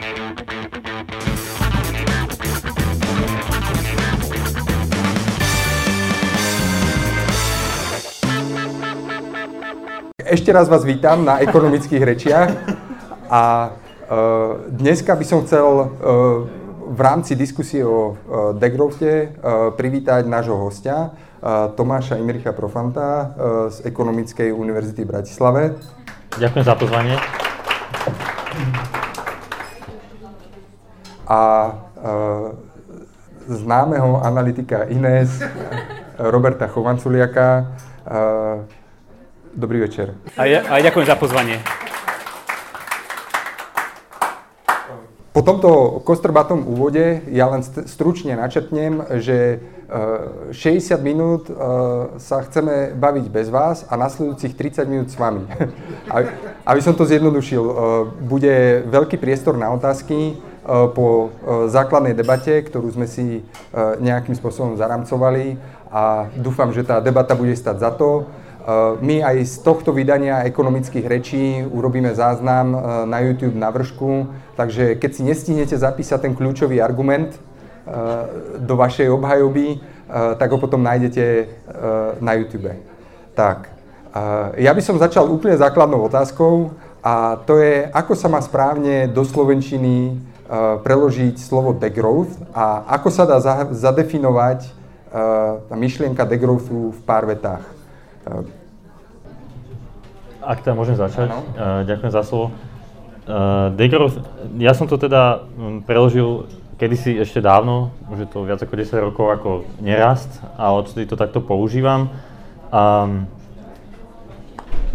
Ešte raz vás vítam na ekonomických rečiach a uh, dneska by som chcel uh, v rámci diskusie o uh, degrowte uh, privítať nášho hostia, uh, Tomáša Imricha Profanta uh, z Ekonomickej univerzity v Bratislave. Ďakujem za pozvanie. A uh, známeho analytika Ines, Roberta Chovanculiaka, uh, Dobrý večer. A ja, a ďakujem za pozvanie. Po tomto kostrbatom úvode ja len stručne načetnem, že 60 e, minút e, sa chceme baviť bez vás a nasledujúcich 30 minút s vami. Aby som to zjednodušil, e, bude veľký priestor na otázky po základnej debate, ktorú sme si nejakým spôsobom zaramcovali a dúfam, že tá debata bude stať za to. Eh, my aj z tohto vydania ekonomických rečí urobíme záznam eh, na YouTube na vršku, takže keď si nestihnete zapísať ten kľúčový argument eh, do vašej obhajoby, tak ho potom nájdete na YouTube. Tak, ja by som začal úplne základnou otázkou a to je, ako sa má správne do slovenčiny preložiť slovo degrowth a ako sa dá zadefinovať tá myšlienka degrowthu v pár vetách. Ak teda môžem začať, uh, ďakujem za slovo. Degrowth, ja som to teda preložil kedysi ešte dávno, už je to viac ako 10 rokov ako nerast a odtedy to takto používam. Um,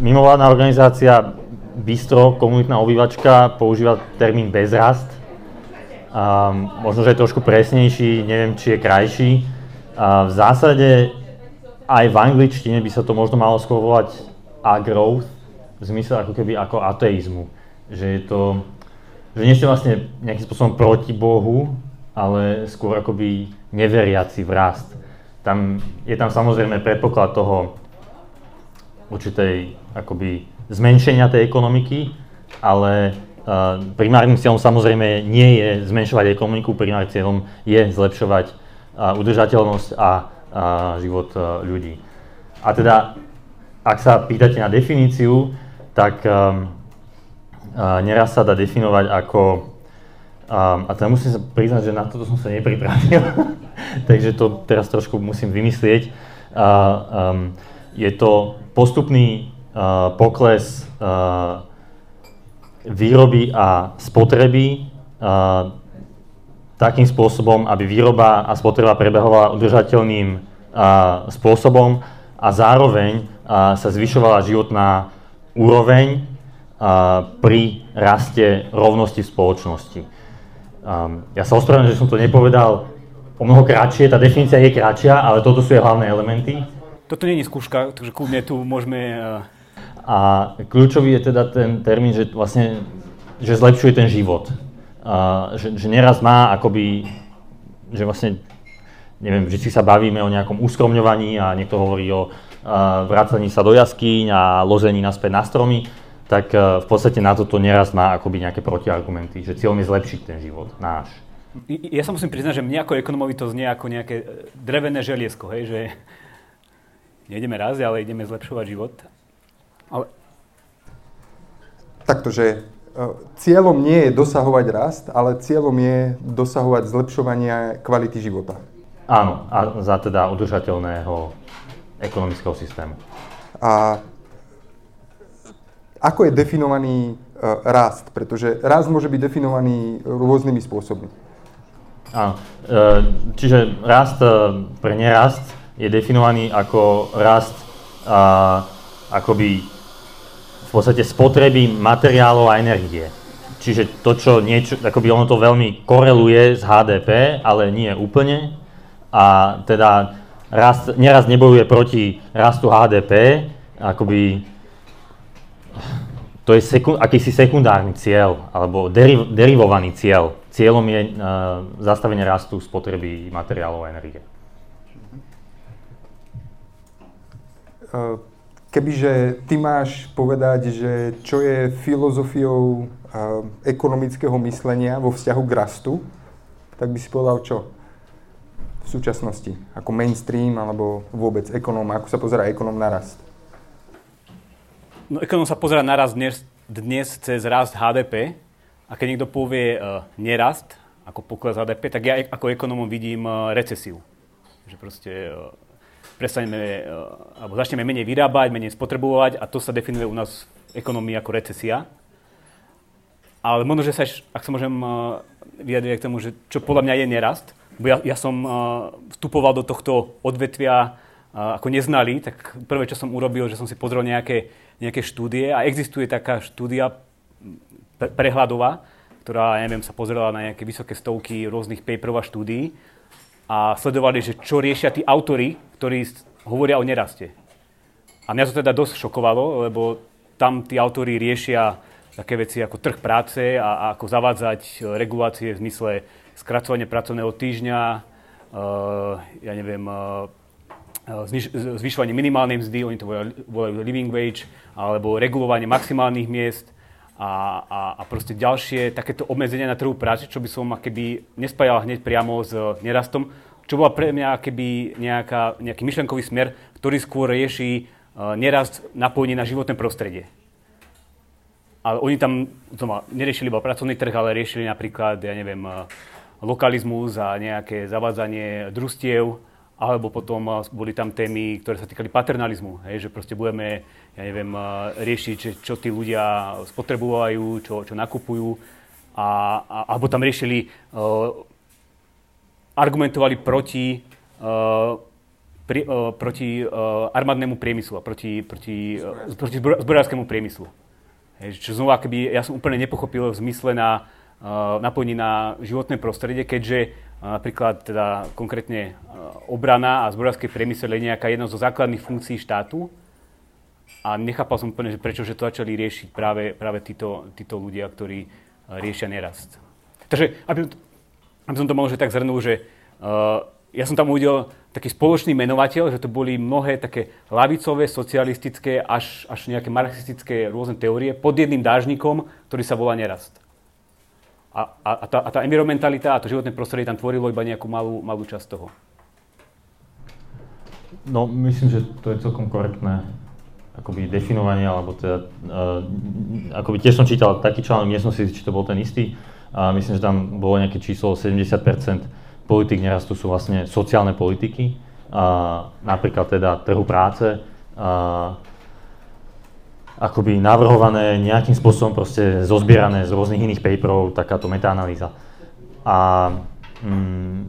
mimovládna organizácia Bistro, komunitná obývačka, používa termín bezrast. Um, možno, že je trošku presnejší, neviem, či je krajší. Uh, v zásade aj v angličtine by sa to možno malo skôr volať agrowth, v zmysle ako keby ako ateizmu. Že je to, že nie ste vlastne nejakým spôsobom proti Bohu, ale skôr akoby neveriaci v rast. Tam, je tam samozrejme predpoklad toho určitej akoby zmenšenia tej ekonomiky, ale primárnym cieľom samozrejme nie je zmenšovať ekonomiku, primárnym cieľom je zlepšovať uh, udržateľnosť a život uh, ľudí. A teda, ak sa pýtate na definíciu, tak uh, neraz sa dá definovať ako, um, a teda musím sa priznať, že na toto som sa nepripravil, takže to teraz trošku musím vymyslieť. Um, je to postupný pokles výroby a spotreby uh, takým spôsobom, aby výroba a spotreba prebehovala udržateľným uh, spôsobom a zároveň uh, sa zvyšovala životná úroveň pri raste rovnosti v spoločnosti. ja sa ospravedlňujem, že som to nepovedal o mnoho kratšie, tá definícia je kratšia, ale toto sú jej hlavné elementy. Toto je skúška, takže kľudne tu môžeme... A kľúčový je teda ten termín, že vlastne že zlepšuje ten život. A, že, že neraz má akoby, že vlastne, neviem, si sa bavíme o nejakom uskromňovaní a niekto hovorí o vrácaní sa do jaskýň a lození naspäť na stromy, tak e, v podstate na toto neraz má akoby nejaké protiargumenty, že cieľom je zlepšiť ten život náš. Ja sa musím priznať, že mne ako ekonomovi to znie ako nejaké drevené želiesko, hej, že nejdeme raz, ale ideme zlepšovať život. Ale... Takto, že e, cieľom nie je dosahovať rast, ale cieľom je dosahovať zlepšovanie kvality života. Áno, a za teda udržateľného ekonomického systému. A ako je definovaný uh, rast? Pretože rast môže byť definovaný rôznymi spôsobmi. Áno, e, čiže rast e, pre nerast je definovaný ako rast akoby podstate spotreby materiálov a energie. Čiže to, čo niečo, akoby ono to veľmi koreluje s HDP, ale nie úplne. A teda rast, neraz nebojuje proti rastu HDP, akoby to je sekund, akýsi sekundárny cieľ, alebo deriv, derivovaný cieľ. Cieľom je uh, zastavenie rastu spotreby materiálov a energie. Eh, kebyže ty máš povedať, že čo je filozofiou ekonomického myslenia vo vzťahu k rastu, tak by si povedal čo? V súčasnosti, ako mainstream alebo vôbec ekonóm, ako sa pozera ekonóm na rast? No ekonóm sa pozera na rast dnes, dnes cez rast HDP a keď niekto povie uh, nerast, ako pokles HDP, tak ja ako ekonómom vidím uh, recesiu. Že proste uh, prestaneme, uh, alebo začneme menej vyrábať, menej spotrebovať a to sa definuje u nás v ekonomii ako recesia. Ale možno, že sa, ak sa môžem uh, vyjadriť k tomu, že čo podľa mňa je nerast, bo ja, ja som uh, vstupoval do tohto odvetvia ako neznalý, tak prvé, čo som urobil, že som si pozrel nejaké, nejaké štúdie a existuje taká štúdia pre, prehľadová, ktorá, ja neviem, sa pozerala na nejaké vysoké stovky rôznych paperov a štúdií a sledovali, že čo riešia tí autory, ktorí hovoria o neraste. A mňa to teda dosť šokovalo, lebo tam tí autory riešia také veci ako trh práce a, a ako zavádzať e, regulácie v zmysle skracovania pracovného týždňa, uh, ja neviem, uh, zvyš, zvyšovanie minimálnej mzdy, oni to volajú living wage, alebo regulovanie maximálnych miest a, a, a proste ďalšie takéto obmedzenia na trhu práce, čo by som keby nespájal hneď priamo s nerastom, čo bola pre mňa keby nejaká, nejaký myšlenkový smer, ktorý skôr rieši uh, nerast napojení na životné prostredie. Ale oni tam ma, neriešili iba pracovný trh, ale riešili napríklad, ja neviem, eh, lokalizmus a nejaké zavádzanie družstiev, alebo potom boli tam témy, ktoré sa týkali paternalizmu, hej, že proste budeme, ja neviem, riešiť, čo, čo tí ľudia spotrebujú, čo, čo nakupujú, a, a, alebo tam riešili, uh, argumentovali proti, uh, pri, uh, proti uh, armádnemu priemyslu proti, proti, uh, proti zbrojárskému priemyslu. Hej, čo znova, keby ja som úplne nepochopil v zmysle na uh, napojení na životné prostredie, keďže uh, napríklad teda konkrétne uh, obrana a zbrojárske priemysel je nejaká jedna zo základných funkcií štátu a nechápal som úplne, že prečo že to začali riešiť práve, práve títo, títo ľudia, ktorí uh, riešia nerast. Takže, aby, aby som to že tak zhrnul, že uh, ja som tam uvidel taký spoločný menovateľ, že to boli mnohé také lavicové, socialistické, až, až nejaké marxistické rôzne teórie pod jedným dážnikom, ktorý sa volá nerast. A, a, a, tá, a tá environmentalita a to životné prostredie tam tvorilo iba nejakú malú, malú časť toho. No, myslím, že to je celkom korektné akoby definovanie, alebo teda, uh, akoby tiež som čítal taký článok, nie som si, či to bol ten istý, a myslím, že tam bolo nejaké číslo 70% politik nerastu sú vlastne sociálne politiky, a napríklad teda trhu práce, a akoby navrhované nejakým spôsobom proste zozbierané z rôznych iných paperov, takáto metaanalýza. A mm,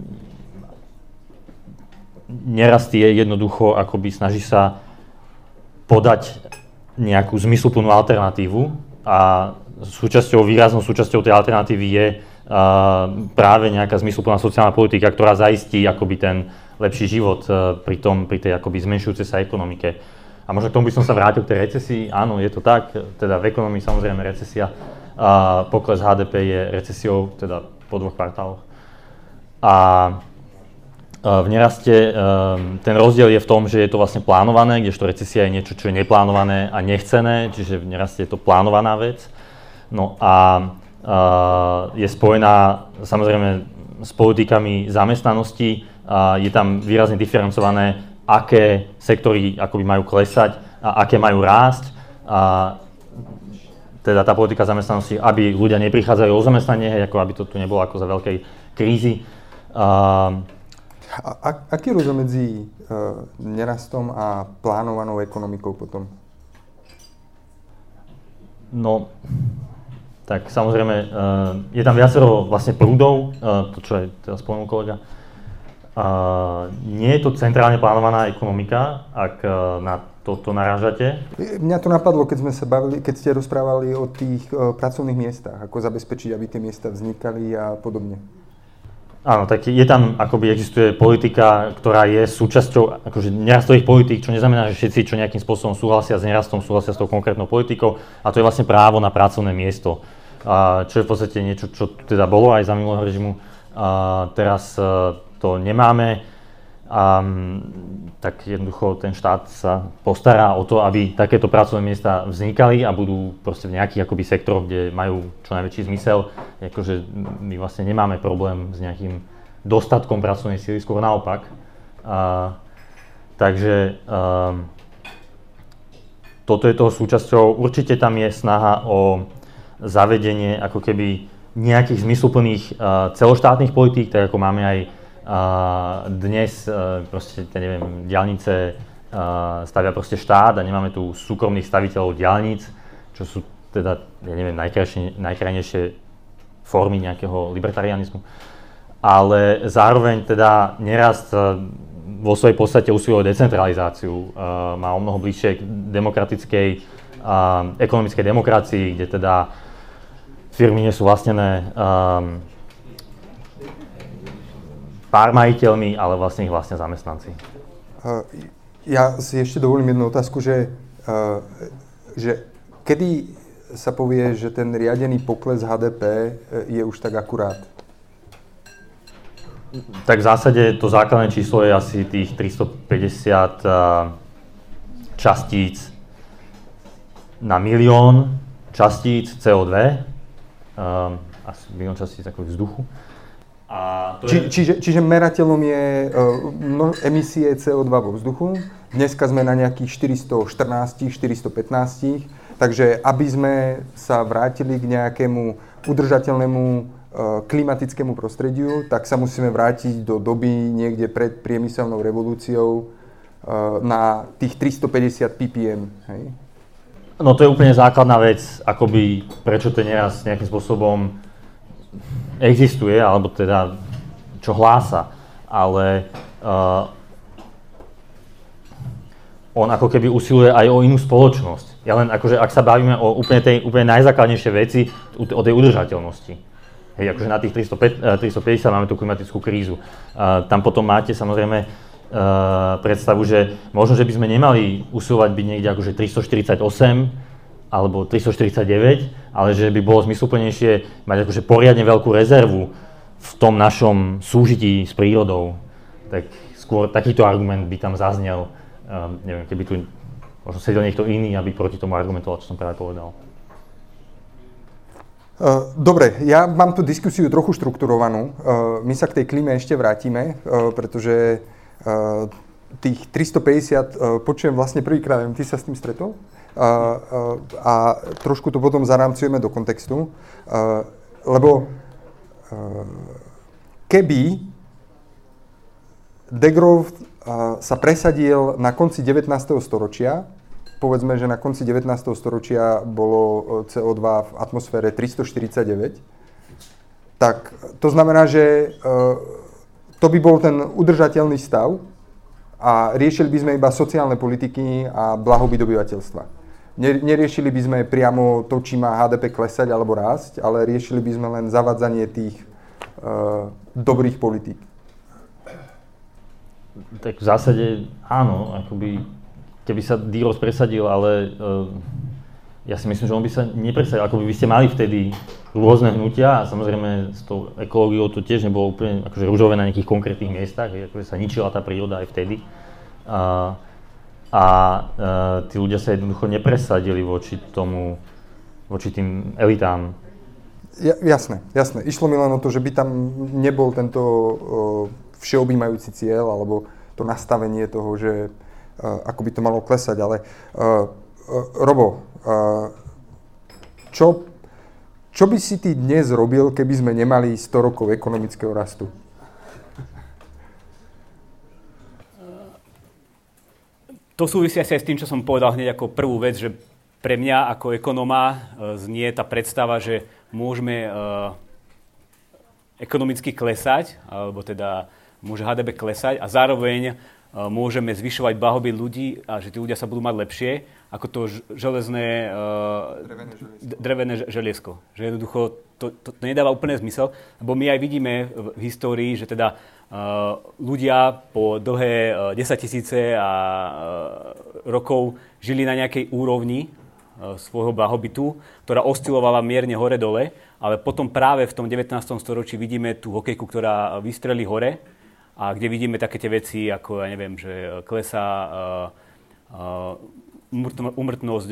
nerast je jednoducho, akoby snaží sa podať nejakú zmysluplnú alternatívu a súčasťou, výraznou súčasťou tej alternatívy je práve nejaká zmysluplná sociálna politika, ktorá zaistí akoby ten lepší život e, pri, tom, pri tej akoby zmenšujúcej sa ekonomike. A možno k tomu by som sa vrátil k tej recesii. Áno, je to tak, teda v ekonomii samozrejme recesia. A pokles HDP je recesiou, teda po dvoch kvartáloch. A v neraste e, ten rozdiel je v tom, že je to vlastne plánované, kdežto recesia je niečo, čo je neplánované a nechcené, čiže v neraste je to plánovaná vec. No a je spojená samozrejme s politikami zamestnanosti. Je tam výrazne diferencované, aké sektory akoby majú klesať a aké majú rásť. A teda tá politika zamestnanosti, aby ľudia neprichádzali o zamestnanie, ako aby to tu nebolo ako za veľkej krízy. A, a, aký je rozdiel medzi uh, nerastom a plánovanou ekonomikou potom? No, tak samozrejme uh, je tam viacero vlastne prúdov, uh, to čo aj teraz spomenul kolega. Uh, nie je to centrálne plánovaná ekonomika, ak uh, na toto narážate? Mňa to napadlo, keď sme sa bavili, keď ste rozprávali o tých uh, pracovných miestach, ako zabezpečiť, aby tie miesta vznikali a podobne. Áno, tak je tam, akoby existuje politika, ktorá je súčasťou akože nerastových politík, čo neznamená, že všetci, čo nejakým spôsobom súhlasia s nerastom, súhlasia s tou konkrétnou politikou, a to je vlastne právo na pracovné miesto, a čo je v podstate niečo, čo teda bolo aj za minulého režimu, a teraz e, to nemáme. A tak jednoducho ten štát sa postará o to, aby takéto pracovné miesta vznikali a budú proste v nejakých akoby sektoroch, kde majú čo najväčší zmysel. Akože my vlastne nemáme problém s nejakým dostatkom pracovnej síly, skôr naopak. A, takže um, toto je toho súčasťou. Určite tam je snaha o zavedenie ako keby nejakých zmysluplných celoštátnych politík, tak ako máme aj Uh, dnes uh, proste, ja neviem, diálnice uh, stavia proste štát a nemáme tu súkromných staviteľov diálnic, čo sú teda, ja neviem, najkrajnejšie formy nejakého libertarianizmu. Ale zároveň teda nerast vo svojej podstate usiluje o decentralizáciu. Má o mnoho bližšie k demokratickej, ekonomickej demokracii, kde teda firmy nie sú vlastnené pár majiteľmi, ale vlastne ich vlastne zamestnanci. Ja si ešte dovolím jednu otázku, že, že kedy sa povie, že ten riadený pokles HDP e, je už tak akurát? Tak v zásade to základné číslo je asi tých 350 častíc na milión častíc CO2, asi milión častíc takových vzduchu. A to Či, je... čiže, čiže merateľom je uh, emisie CO2 vo vzduchu. Dneska sme na nejakých 414, 415, takže aby sme sa vrátili k nejakému udržateľnému uh, klimatickému prostrediu, tak sa musíme vrátiť do doby niekde pred priemyselnou revolúciou uh, na tých 350 ppm. Hej? No to je úplne základná vec, akoby prečo to neraz nejakým spôsobom existuje, alebo teda čo hlása, ale uh, on ako keby usiluje aj o inú spoločnosť. Ja len akože, ak sa bavíme o úplne tej úplne najzákladnejšej veci, o tej udržateľnosti. Hej, akože na tých 305, 350 máme tú klimatickú krízu. Uh, tam potom máte samozrejme uh, predstavu, že možno, že by sme nemali usilovať byť niekde akože 348, alebo 349, ale že by bolo zmysluplnejšie mať akože poriadne veľkú rezervu v tom našom súžití s prírodou. Tak skôr takýto argument by tam zaznel, um, neviem, keby tu možno sedel niekto iný, aby proti tomu argumentoval, čo som práve povedal. Uh, dobre, ja mám tú diskusiu trochu štrukturovanú. Uh, my sa k tej klíme ešte vrátime, pretože tých 350 počujem vlastne prvýkrát, ty sa s tým stretol? A, trošku to potom zarámcujeme do kontextu, lebo keby Degrov sa presadil na konci 19. storočia, povedzme, že na konci 19. storočia bolo CO2 v atmosfére 349, tak to znamená, že to by bol ten udržateľný stav a riešili by sme iba sociálne politiky a blahobyt obyvateľstva neriešili by sme priamo to, či má HDP klesať alebo rásť, ale riešili by sme len zavadzanie tých uh, dobrých politík. Tak v zásade áno, akoby, keby sa Díros presadil, ale uh, ja si myslím, že on by sa nepresadil. Ako by ste mali vtedy rôzne hnutia a samozrejme s tou ekológiou to tiež nebolo úplne akože rúžové na nejakých konkrétnych miestach, akože sa ničila tá príroda aj vtedy. Uh, a uh, tí ľudia sa jednoducho nepresadili voči tomu, voči tým elitám. Ja, jasné, jasné. Išlo mi len o to, že by tam nebol tento uh, všeobjímajúci cieľ alebo to nastavenie toho, že uh, ako by to malo klesať, ale uh, uh, Robo, uh, čo, čo by si ty dnes robil, keby sme nemali 100 rokov ekonomického rastu? To súvisí asi aj s tým, čo som povedal hneď ako prvú vec, že pre mňa ako ekonóma e, znie tá predstava, že môžeme e, ekonomicky klesať, alebo teda môže HDP klesať a zároveň môžeme zvyšovať blahobyt ľudí a že tí ľudia sa budú mať lepšie, ako to železné, drevené, želiesko. drevené želiesko. Že jednoducho to, to, to nedáva úplne zmysel, lebo my aj vidíme v histórii, že teda ľudia po dlhé 10 e, tisíce a e, rokov žili na nejakej úrovni e, svojho blahobytu, ktorá oscilovala mierne hore-dole, ale potom práve v tom 19. storočí vidíme tú hokejku, ktorá vystrelí hore a kde vidíme také tie veci, ako ja neviem, že klesá umrtnosť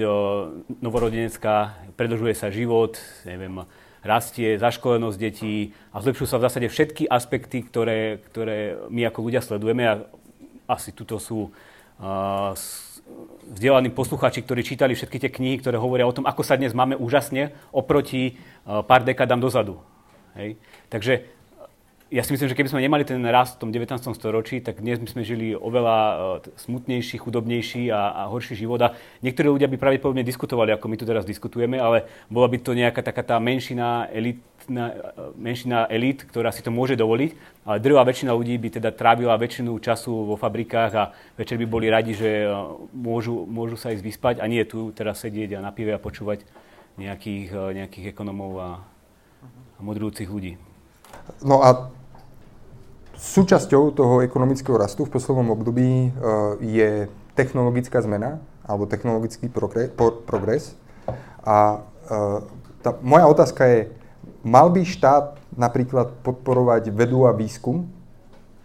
novorodenecká, predlžuje sa život, neviem, rastie zaškolenosť detí a zlepšujú sa v zásade všetky aspekty, ktoré, ktoré my ako ľudia sledujeme a asi tuto sú uh, vzdelaní posluchači, ktorí čítali všetky tie knihy, ktoré hovoria o tom, ako sa dnes máme úžasne oproti pár dekadám dozadu. Hej? Takže ja si myslím, že keby sme nemali ten rast v tom 19. storočí, tak dnes by sme žili oveľa uh, smutnejší, chudobnejší a, a horší život. A niektorí ľudia by pravdepodobne diskutovali, ako my tu teraz diskutujeme, ale bola by to nejaká taká tá menšina elitná, uh, menšina elit, ktorá si to môže dovoliť. Ale drvá väčšina ľudí by teda trávila väčšinu času vo fabrikách a večer by boli radi, že uh, môžu, môžu sa ísť vyspať a nie tu teraz sedieť a na pive a počúvať nejakých, nejakých ekonomov a, a modrujúcich ľudí. No a Súčasťou toho ekonomického rastu v poslednom období e, je technologická zmena alebo technologický progres. A e, tá moja otázka je, mal by štát napríklad podporovať vedu a výskum?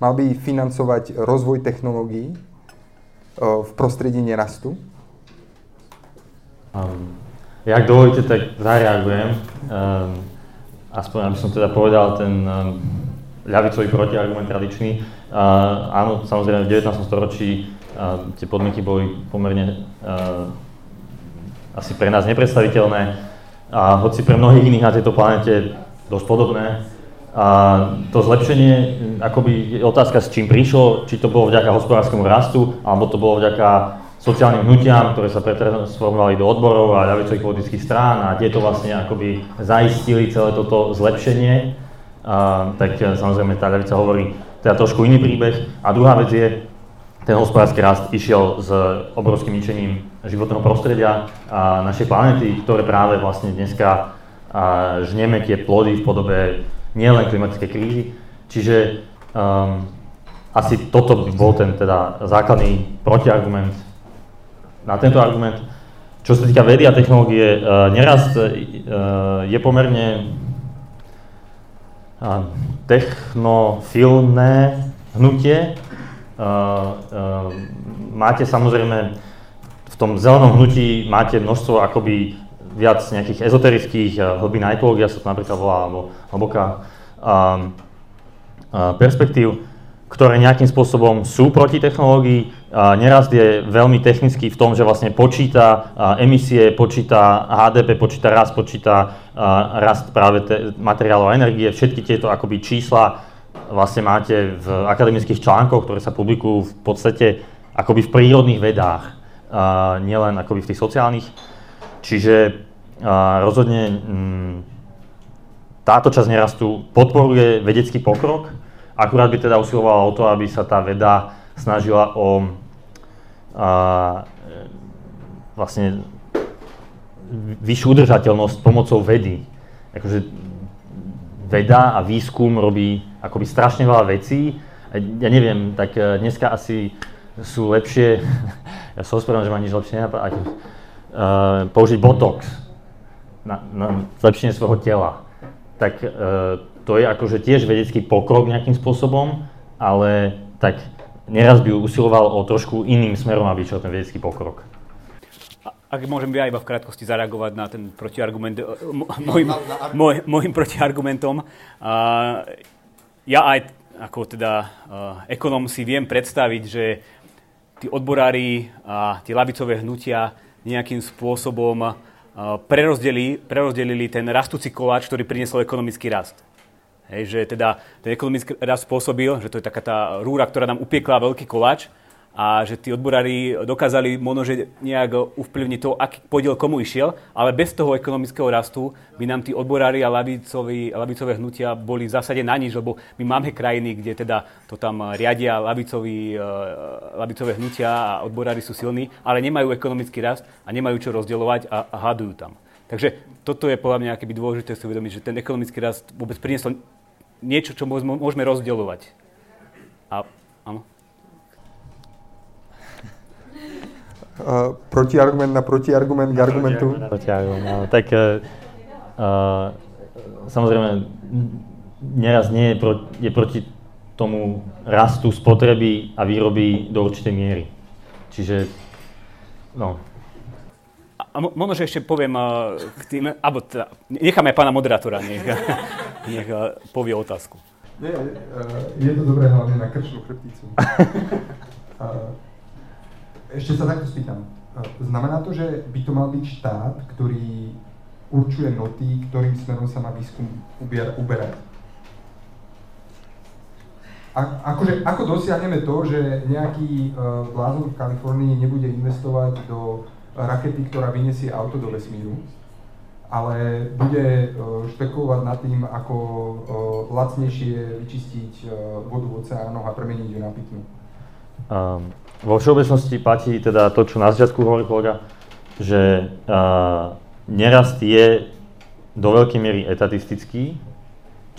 Mal by financovať rozvoj technológií e, v prostredí nerastu? Um, ja, ak dovolíte, tak zareagujem. Um, aspoň, aby som teda povedal ten um, ľavicový protiargument tradičný. Uh, áno, samozrejme v 19. storočí uh, tie podmienky boli pomerne uh, asi pre nás nepredstaviteľné a hoci pre mnohých iných na tejto planete dosť podobné. A to zlepšenie, akoby je otázka, s čím prišlo, či to bolo vďaka hospodárskému rastu, alebo to bolo vďaka sociálnym hnutiam, ktoré sa pretransformovali do odborov a ľavicových politických strán a tieto vlastne akoby zaistili celé toto zlepšenie a, tak e, samozrejme tá ľavica hovorí teda trošku iný príbeh. A druhá vec je, ten hospodársky rast išiel s obrovským ničením životného prostredia a našej planety, ktoré práve vlastne dneska a žneme tie plody v podobe nielen klimatickej krízy. Čiže um, asi toto bol ten teda základný protiargument na tento argument. Čo sa týka vedy a technológie, uh, nerast uh, je pomerne technofilné hnutie. Máte samozrejme v tom zelenom hnutí máte množstvo akoby viac nejakých ezoterických hlbín ekológia sa to napríklad volá, alebo hlboká perspektív ktoré nejakým spôsobom sú proti technológii. Nerast je veľmi technický v tom, že vlastne počíta emisie, počíta HDP, počíta rast, počíta rast práve te, materiálov a energie. Všetky tieto akoby čísla vlastne máte v akademických článkoch, ktoré sa publikujú v podstate akoby v prírodných vedách, nielen akoby v tých sociálnych. Čiže rozhodne mm, táto časť nerastu podporuje vedecký pokrok, Akurát by teda usilovala o to, aby sa tá veda snažila o a, vlastne vyššiu udržateľnosť pomocou vedy. Akože veda a výskum robí akoby strašne veľa vecí. Ja neviem, tak e, dneska asi sú lepšie, ja sa ospravedlňujem, že ma nič lepšie nenapadá, uh, použiť botox na, na zlepšenie svojho tela. Tak uh, to je akože tiež vedecký pokrok nejakým spôsobom, ale tak neraz by usiloval o trošku iným smerom, aby išiel ten vedecký pokrok. Ak môžem ja iba v krátkosti zareagovať na ten protiargument, môjim, môj, môjim protiargumentom. Ja aj ako teda uh, ekonom si viem predstaviť, že tí odborári a tie lavicové hnutia nejakým spôsobom uh, prerozdelili, prerozdelili ten rastúci koláč, ktorý priniesol ekonomický rast. Hej, že teda ten ekonomický rast spôsobil, že to je taká tá rúra, ktorá nám upiekla veľký koláč a že tí odborári dokázali možno, nejak ovplyvniť to, aký podiel komu išiel, ale bez toho ekonomického rastu by nám tí odborári a lavicové hnutia boli v zásade na nič, lebo my máme krajiny, kde teda to tam riadia lavicovi, uh, lavicové hnutia a odborári sú silní, ale nemajú ekonomický rast a nemajú čo rozdielovať a, a hádujú tam. Takže toto je podľa mňa dôležité si uvedomiť, že ten ekonomický rast vôbec priniesol niečo, čo môžeme rozdielovať. A, áno. Uh, protiargument na protiargument k argumentu? Protiargument, áno. Tak uh, samozrejme, neraz nie je, pro, je proti tomu rastu spotreby a výroby do určitej miery. Čiže, no. A možno, že ešte poviem uh, k tým, alebo teda, necháme pána moderátora, nech, nech uh, povie otázku. Nie, uh, je to dobré hlavne na krčnú chrbticu. ešte sa takto spýtam. Znamená to, že by to mal byť štát, ktorý určuje noty, ktorým smerom sa má výskum uberať? A, akože, ako dosiahneme to, že nejaký uh, blázon v Kalifornii nebude investovať do rakety, ktorá vyniesie auto do vesmíru, ale bude uh, špekulovať nad tým, ako uh, lacnejšie vyčistiť uh, vodu v oceánoch a premeniť ju na pitnú. Um, vo všeobecnosti platí teda to, čo na začiatku hovorí kolega, že uh, nerast je do veľkej miery etatistický,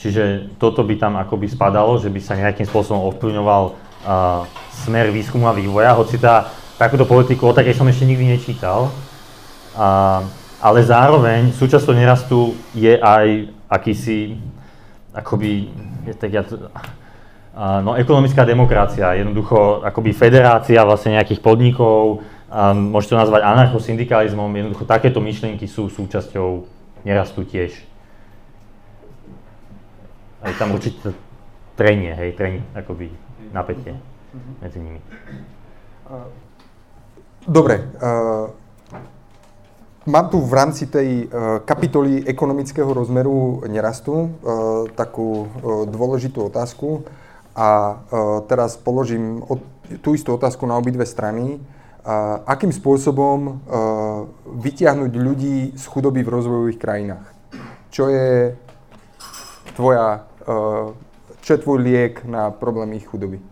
Čiže toto by tam akoby spadalo, že by sa nejakým spôsobom ovplyvňoval uh, smer výskumu a vývoja, hoci tá, takúto politiku o takej som ešte nikdy nečítal. Uh, ale zároveň súčasťou nerastu je aj akýsi, akoby, je tak ja, no, ekonomická demokracia, jednoducho akoby federácia vlastne nejakých podnikov, um, môžete to nazvať anarchosyndikalizmom, jednoducho takéto myšlienky sú súčasťou nerastu tiež. Aj tam určite trenie, hej, trenie, akoby napätie medzi nimi. Dobre, uh, mám tu v rámci tej uh, kapitoly ekonomického rozmeru nerastu uh, takú uh, dôležitú otázku a teraz položím tú istú otázku na obidve strany. Akým spôsobom vytiahnuť ľudí z chudoby v rozvojových krajinách? Čo je tvoja čo je tvoj liek na problémy chudoby?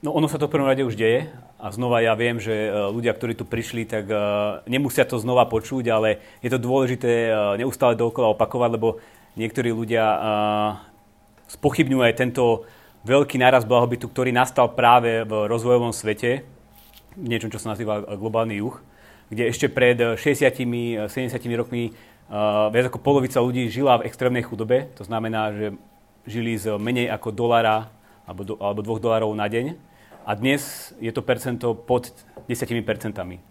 No ono sa to v prvom rade už deje a znova ja viem, že eh, ľudia, ktorí tu prišli, tak eh, nemusia to znova počuť, ale je to dôležité neustále dookola opakovať, lebo niektorí ľudia spochybňujú aj tento veľký náraz blahobytu, ktorý nastal práve v rozvojovom svete, niečom, čo sa nazýva globálny juh, kde ešte pred 60-70 rokmi viac ako polovica ľudí žila v extrémnej chudobe, to znamená, že žili z menej ako dolára alebo, do, alebo dvoch dolárov na deň. A dnes je to percento pod 10 percentami.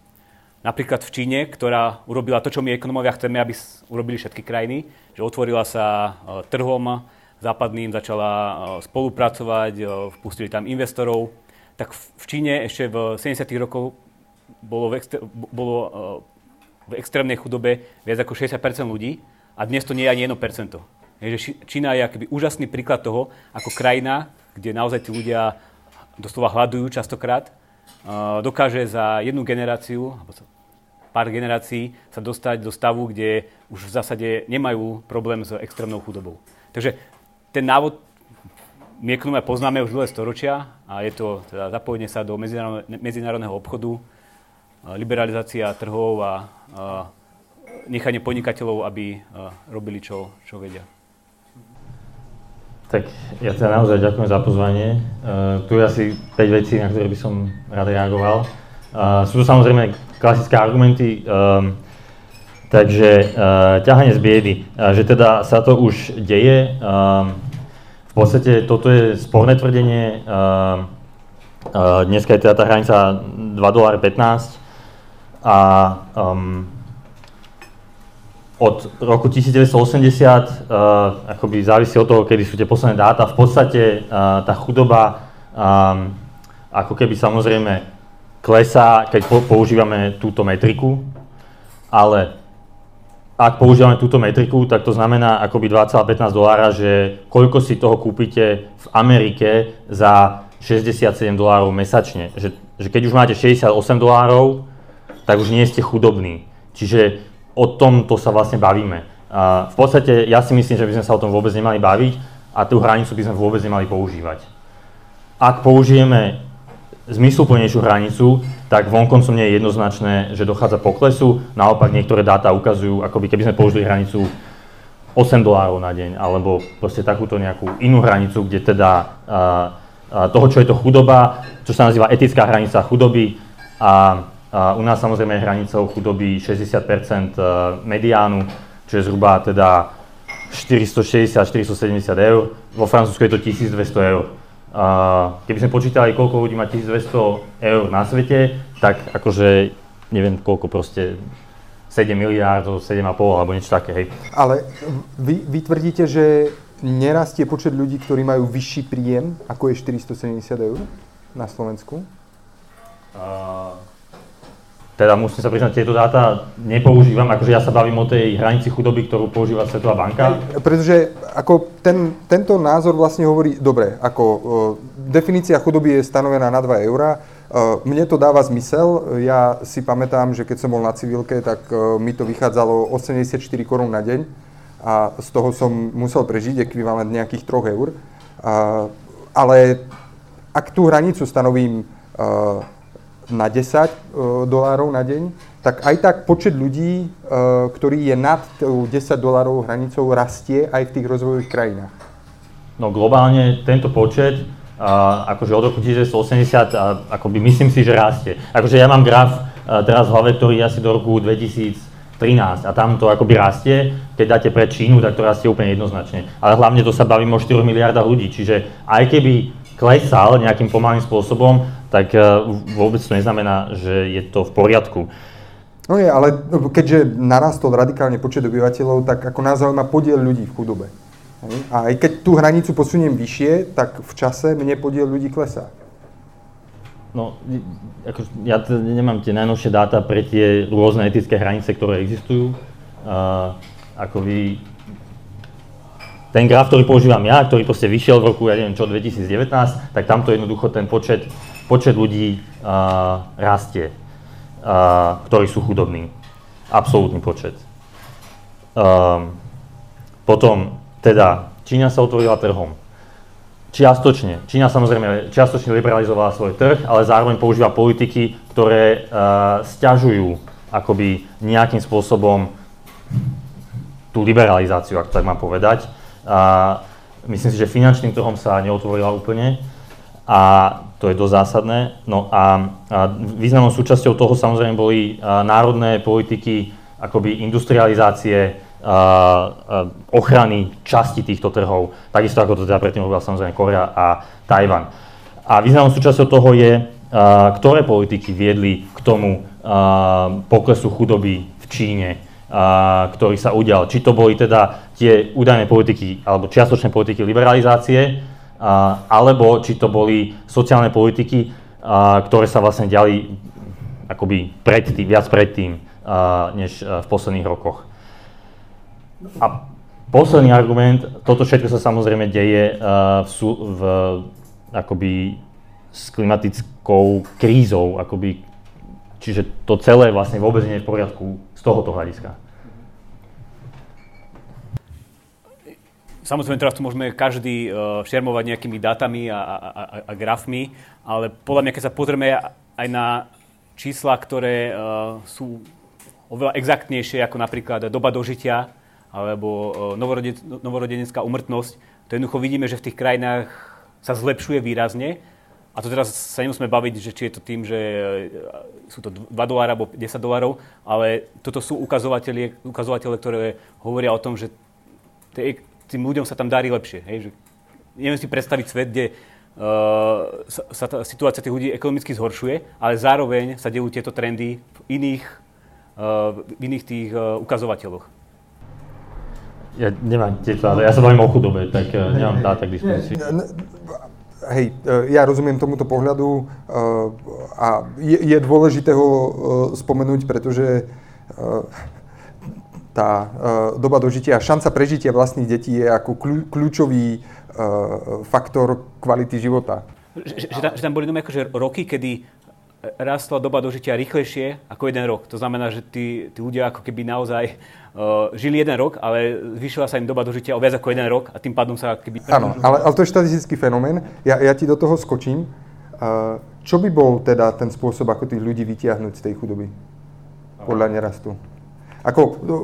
Napríklad v Číne, ktorá urobila to, čo my ekonomovia chceme, aby urobili všetky krajiny, že otvorila sa uh, trhom západným, začala uh, spolupracovať, vpustili tam investorov, tak v Číne ešte v 70. rokoch bolo, v extr- bolo v extrémnej chudobe viac ako 60 ľudí a dnes to nie je ani 1 Takže Čína je akoby úžasný príklad toho, ako krajina, kde naozaj tí ľudia doslova hľadujú častokrát, dokáže za jednu generáciu, alebo pár generácií sa dostať do stavu, kde už v zásade nemajú problém s extrémnou chudobou. Takže ten návod my ekonomia poznáme už dlhé storočia a je to teda zapojenie sa do medzinárodného obchodu, liberalizácia trhov a nechanie podnikateľov, aby robili, čo, čo vedia. Tak ja teda naozaj ďakujem za pozvanie. Uh, tu je asi 5 vecí, na ktoré by som rád reagoval. Uh, sú to samozrejme klasické argumenty, um, takže uh, ťahanie z biedy, uh, že teda sa to už deje. Um, v podstate toto je sporné tvrdenie. Uh, uh, dneska je teda tá hranica 2,15 a um, od roku 1980 uh, akoby závisí od toho, kedy sú tie posledné dáta. V podstate uh, tá chudoba um, ako keby samozrejme klesá, keď po, používame túto metriku, ale ak používame túto metriku, tak to znamená akoby 2,15 dolára, že koľko si toho kúpite v Amerike za 67 dolárov mesačne. Že, že keď už máte 68 dolárov, tak už nie ste chudobní. Čiže o tomto sa vlastne bavíme. A v podstate ja si myslím, že by sme sa o tom vôbec nemali baviť a tú hranicu by sme vôbec nemali používať. Ak použijeme zmysluplnejšiu hranicu, tak vonkoncom nie je jednoznačné, že dochádza poklesu. Naopak niektoré dáta ukazujú, ako by keby sme použili hranicu 8 dolárov na deň, alebo proste takúto nejakú inú hranicu, kde teda uh, uh, toho, čo je to chudoba, čo sa nazýva etická hranica chudoby a u nás samozrejme je hranicou chudoby 60 e, mediánu, čo je zhruba teda 460-470 eur, vo Francúzsku je to 1200 eur. Keby sme počítali, koľko ľudí má 1200 eur na svete, tak akože neviem koľko proste 7 miliárd, 7,5 alebo niečo také, hej. Ale vy, vy tvrdíte, že nerastie počet ľudí, ktorí majú vyšší príjem, ako je 470 eur na Slovensku? Uh, teda musím sa priznať, tieto dáta nepoužívam, akože ja sa bavím o tej hranici chudoby, ktorú používa Svetová banka. Pretože ako ten, tento názor vlastne hovorí, dobre, ako uh, definícia chudoby je stanovená na 2 eurá, Uh, mne to dáva zmysel. Ja si pamätám, že keď som bol na civilke, tak uh, mi to vychádzalo 84 korún na deň a z toho som musel prežiť ekvivalent nejakých 3 eur. Uh, ale ak tú hranicu stanovím na 10 dolárov na deň, tak aj tak počet ľudí, ktorý je nad 10 dolárov hranicou, rastie aj v tých rozvojových krajinách. No globálne tento počet akože od roku 1980, a akoby myslím si, že rastie. Akože ja mám graf teraz v hlave, ktorý je asi do roku 2013 a tam to akoby rastie. Keď dáte pre Čínu, tak to rastie úplne jednoznačne. Ale hlavne to sa bavíme o 4 miliardách ľudí, čiže aj keby klesal nejakým pomalým spôsobom, tak vôbec to neznamená, že je to v poriadku. No je, ale keďže narastol radikálne počet obyvateľov, tak ako nás zaujíma podiel ľudí v chudobe. A aj keď tú hranicu posuniem vyššie, tak v čase mne podiel ľudí klesá. No, ako, ja t- nemám tie najnovšie dáta pre tie rôzne etické hranice, ktoré existujú. Uh, ako vy... Ten graf, ktorý používam ja, ktorý proste vyšiel v roku, ja neviem čo, 2019, tak tamto jednoducho ten počet, počet ľudí uh, rastie, uh, ktorí sú chudobní. Absolútny počet. Um, potom teda Čína sa otvorila trhom. Čiastočne. Čína samozrejme čiastočne liberalizovala svoj trh, ale zároveň používa politiky, ktoré uh, stiažujú akoby nejakým spôsobom tú liberalizáciu, ak tak mám povedať. A myslím si, že finančným trhom sa neotvorila úplne a to je dosť zásadné. No a, a významnou súčasťou toho samozrejme boli a, národné politiky akoby industrializácie, ochrany časti týchto trhov, takisto ako to teda predtým robila samozrejme Korea a Tajvan. A významnou súčasťou toho je, ktoré politiky viedli k tomu poklesu chudoby v Číne, ktorý sa udial. Či to boli teda tie údajné politiky alebo čiastočné politiky liberalizácie, alebo či to boli sociálne politiky, ktoré sa vlastne diali akoby predtým, viac predtým, než v posledných rokoch. A posledný argument, toto všetko sa samozrejme deje v, v, akoby s klimatickou krízou, akoby, čiže to celé vlastne vôbec nie je v poriadku z tohoto hľadiska. Samozrejme, teraz tu môžeme každý uh, šermovať nejakými dátami a, a, a, grafmi, ale podľa mňa, keď sa pozrieme aj na čísla, ktoré uh, sú oveľa exaktnejšie, ako napríklad doba dožitia, alebo e, novorodenecká umrtnosť, to jednoducho vidíme, že v tých krajinách sa zlepšuje výrazne. A to teraz sa nemusíme baviť, že či je to tým, že e, sú to 2 dolára alebo 10 dolárov, ale toto sú ukazovatele, ukazovatele, ktoré hovoria o tom, že tým ľuďom sa tam darí lepšie. Hej? Že neviem si predstaviť svet, kde uh, sa, sa tá situácia tých ľudí ekonomicky zhoršuje, ale zároveň sa dejú tieto trendy v iných, uh, v iných tých uh, ukazovateľoch ja nemám tieto dáta, ja sa bavím o chudobe, tak uh, nemám dáta k dispozícii. Hej, e, ja rozumiem tomuto pohľadu uh, a je, je dôležité ho uh, spomenúť, pretože uh, tá doba dožitia a šanca prežitia vlastných detí je ako kľúčový faktor kvality života. Že, že, tam, že tam boli akože roky, kedy rastla doba dožitia rýchlejšie ako jeden rok. To znamená, že tí, tí ľudia ako keby naozaj uh, žili jeden rok, ale zvyšila sa im doba dožitia o viac ako jeden rok a tým pádom sa keby... Áno, ale, ale to je štatistický fenomén. Ja, ja ti do toho skočím. Uh, čo by bol teda ten spôsob, ako tých ľudí vytiahnuť z tej chudoby? Podľa nerastu. Ako, no,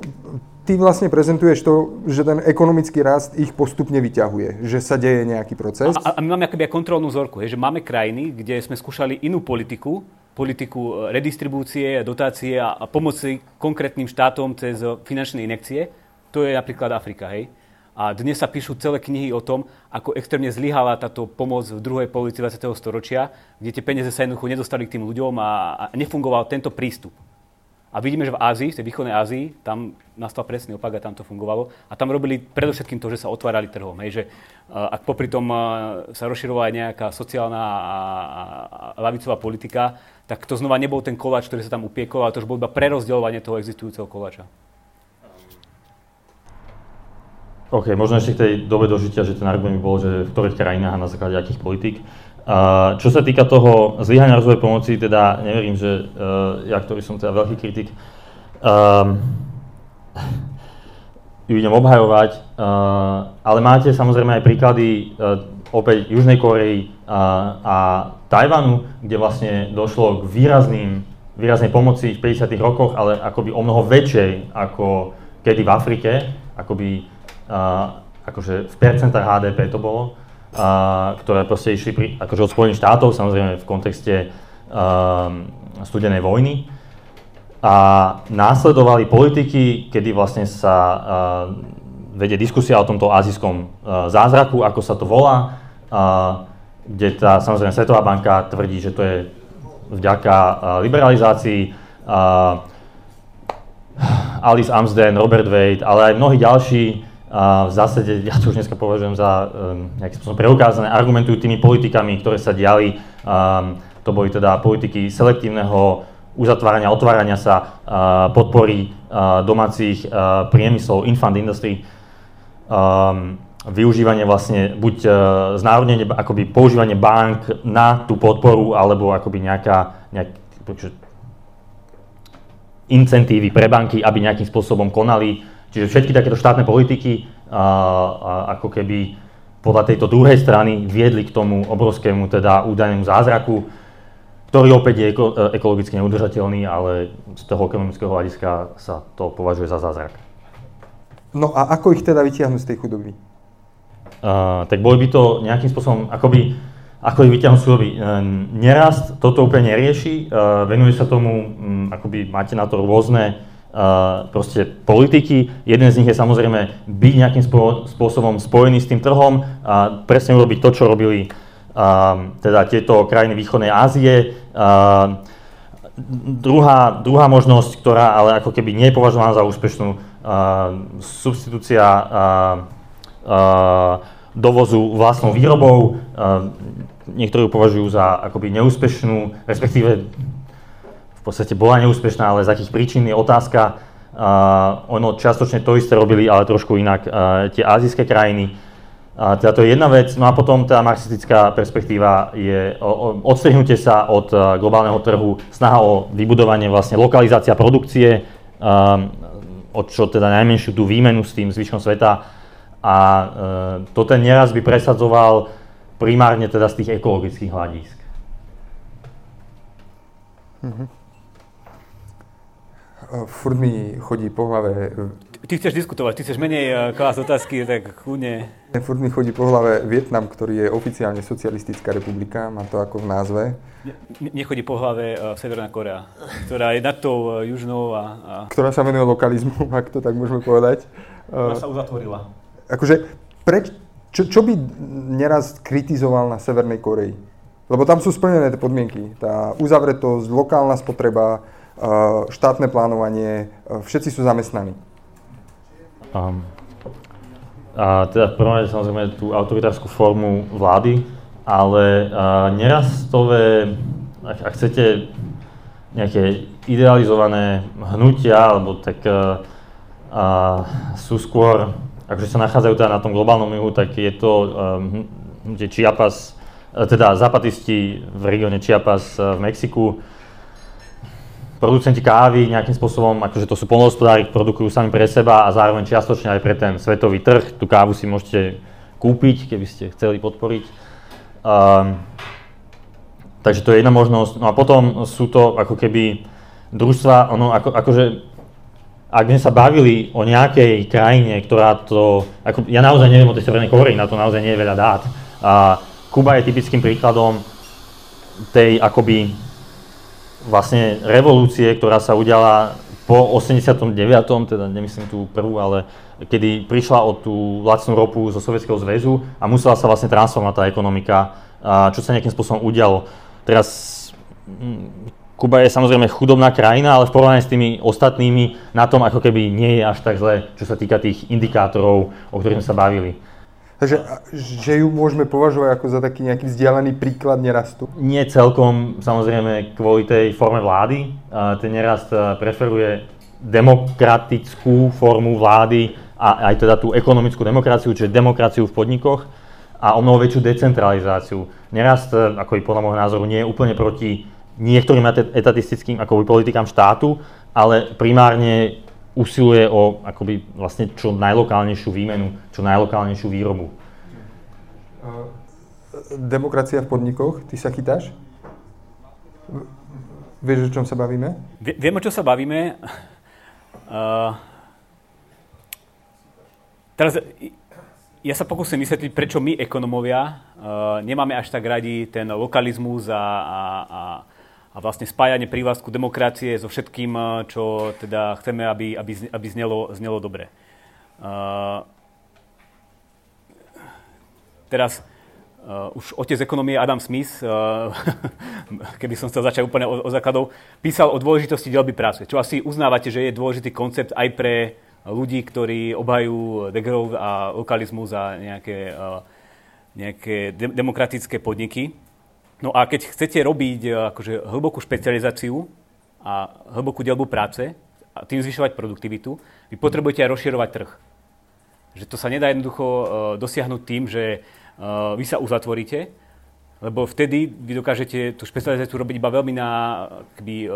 ty vlastne prezentuješ to, že ten ekonomický rast ich postupne vyťahuje, že sa deje nejaký proces. A, a my máme akoby kontrolnú vzorku, že máme krajiny, kde sme skúšali inú politiku, politiku e, redistribúcie, dotácie a, a pomoci konkrétnym štátom cez finančné inekcie. To je napríklad Afrika, hej. A dnes sa píšu celé knihy o tom, ako extrémne zlyhala táto pomoc v druhej polovici 20. storočia, kde tie peniaze sa jednoducho nedostali k tým ľuďom a, a nefungoval tento prístup. A vidíme, že v Ázii, v tej východnej Ázii, tam nastal presný opak a tam to fungovalo. A tam robili predovšetkým to, že sa otvárali trhom. Hej, že uh, ak popri tom uh, sa rozširovala aj nejaká sociálna a, a, a lavicová politika, tak to znova nebol ten koláč, ktorý sa tam upiekol, ale to už bolo iba prerozdeľovanie toho existujúceho koláča. OK, možno ešte k tej dobe dožitia, že ten argument bol, že v ktorých krajinách a na základe akých politik. Uh, čo sa týka toho zlyhania rozvoja pomoci, teda neverím, že uh, ja, ktorý som teda veľký kritik, um, ju idem obhajovať, uh, ale máte samozrejme aj príklady uh, opäť Južnej Korei uh, a Tajvanu, kde vlastne došlo k výrazným, výraznej pomoci v 50. rokoch, ale akoby o mnoho väčšej ako kedy v Afrike, akoby akože v percentách HDP to bolo, a, ktoré proste išli pri, akože od Spojených štátov, samozrejme v kontexte um, studenej vojny. A následovali politiky, kedy vlastne sa uh, vedie diskusia o tomto azijskom uh, zázraku, ako sa to volá, uh, kde tá samozrejme Svetová banka tvrdí, že to je vďaka uh, liberalizácii. Uh, Alice Amsden, Robert Wade, ale aj mnohí ďalší a v zásade, ja to už dneska považujem za um, nejakým spôsobom preukázané, argumentujú tými politikami, ktoré sa diali. Um, to boli teda politiky selektívneho uzatvárania, otvárania sa, uh, podpory uh, domácich uh, priemyslov, infant industry, um, využívanie vlastne buď uh, znárodnenie, akoby používanie bank na tú podporu, alebo akoby nejaká, nejak, incentívy pre banky, aby nejakým spôsobom konali Čiže všetky takéto štátne politiky a, a ako keby podľa tejto druhej strany viedli k tomu obrovskému teda údajnému zázraku, ktorý opäť je eko, e, ekologicky neudržateľný, ale z toho ekonomického hľadiska sa to považuje za zázrak. No a ako ich teda vytiahnuť z tej chudoby? Uh, tak boli by to nejakým spôsobom, akoby, ako ich vyťahnuť z chudoby. Uh, nerast toto úplne nerieši, uh, venuje sa tomu, um, akoby máte na to rôzne proste politiky. Jeden z nich je samozrejme byť nejakým spôsobom spojený s tým trhom a presne urobiť to, čo robili teda tieto krajiny východnej Ázie. Druhá, druhá možnosť, ktorá ale ako keby nie je považovaná za úspešnú, substitúcia dovozu vlastnou výrobou. Niektorí ju považujú za akoby neúspešnú, respektíve podstate bola neúspešná, ale z akých príčin je otázka. Uh, ono častočne to isté robili, ale trošku inak uh, tie azijské krajiny. Uh, teda to je jedna vec. No a potom tá marxistická perspektíva je o, odstrihnutie sa od globálneho trhu, snaha o vybudovanie vlastne lokalizácia produkcie, um, o čo teda najmenšiu tú výmenu s tým zvyškom sveta. A uh, to ten neraz by presadzoval primárne teda z tých ekologických hľadísk. Mm-hmm. Furt mi chodí po hlave... Ty chceš diskutovať, ty chceš menej eh, klásť otázky, tak kľudne. Furt mi chodí po hlave Vietnam, ktorý je oficiálne socialistická republika, má to ako v názve. Ne, nechodí po hlave uh, Severná Korea, ktorá je nad tou uh, južnou a, a... Ktorá sa venuje lokalizmu, ak to tak môžeme povedať. Ktorá sa uzatvorila. Akože, preč, čo, čo by neraz kritizoval na Severnej Koreji? Lebo tam sú splnené tie podmienky. Tá uzavretosť, lokálna spotreba, Eh, štátne plánovanie, eh, všetci sú zamestnaní. Um, a teda v prvom rade samozrejme tú autoritárskú formu vlády, ale uh, nerastové, ak, ak chcete nejaké idealizované hnutia, alebo tak uh, uh, sú skôr, akože sa nachádzajú teda na tom globálnom juhu, tak je to um, hnutie Chiapas, teda zapatisti v regióne Chiapas v Mexiku, producenti kávy nejakým spôsobom, akože to sú polnohospodári, produkujú sami pre seba a zároveň čiastočne aj pre ten svetový trh. Tú kávu si môžete kúpiť, keby ste chceli podporiť. Um, takže to je jedna možnosť. No a potom sú to ako keby družstva, ono ako, akože ak sme sa bavili o nejakej krajine, ktorá to, ako, ja naozaj neviem o tej Severnej Koreji, na to naozaj nie je veľa dát. A Kuba je typickým príkladom tej akoby vlastne revolúcie, ktorá sa udiala po 89., teda nemyslím tú prvú, ale kedy prišla o tú lacnú ropu zo Sovietskeho zväzu a musela sa vlastne transformovať tá ekonomika, čo sa nejakým spôsobom udialo. Teraz mm, Kuba je samozrejme chudobná krajina, ale v porovnaní s tými ostatnými na tom ako keby nie je až tak zle, čo sa týka tých indikátorov, o ktorých sme sa bavili. Takže že ju môžeme považovať ako za taký nejaký vzdialený príklad nerastu? Nie celkom, samozrejme, kvôli tej forme vlády. Ten nerast preferuje demokratickú formu vlády a aj teda tú ekonomickú demokraciu, čiže demokraciu v podnikoch a o mnoho väčšiu decentralizáciu. Nerast, ako i podľa môjho názoru, nie je úplne proti niektorým etatistickým ako politikám štátu, ale primárne usiluje o akoby vlastne čo najlokálnejšiu výmenu, čo najlokálnejšiu výrobu. Demokracia v podnikoch, ty sa chytáš? Vieš, o čom sa bavíme? Viem, o čom sa bavíme. Uh, teraz ja sa pokúsim vysvetliť, prečo my, ekonomovia, uh, nemáme až tak radi ten lokalizmus a, a, a a vlastne spájanie prívlastku demokracie so všetkým, eh, čo teda chceme, aby, aby, aby znelo, znelo dobre. Uh, teraz uh, už otec ekonomie Adam Smith, uh, keby som chcel začať úplne od, od základov, písal o dôležitosti delby práce, čo asi uznávate, že je dôležitý koncept aj pre ľudí, ktorí obhajú degrov a lokalizmus a nejaké, uh, nejaké de- demokratické podniky. No a keď chcete robiť e, akože hlbokú špecializáciu a hlbokú delbu práce a tým zvyšovať produktivitu, vy potrebujete aj rozširovať trh. Že to sa nedá jednoducho uh, dosiahnuť tým, že uh, vy sa uzatvoríte, lebo vtedy vy dokážete tú špecializáciu robiť iba veľmi na akby,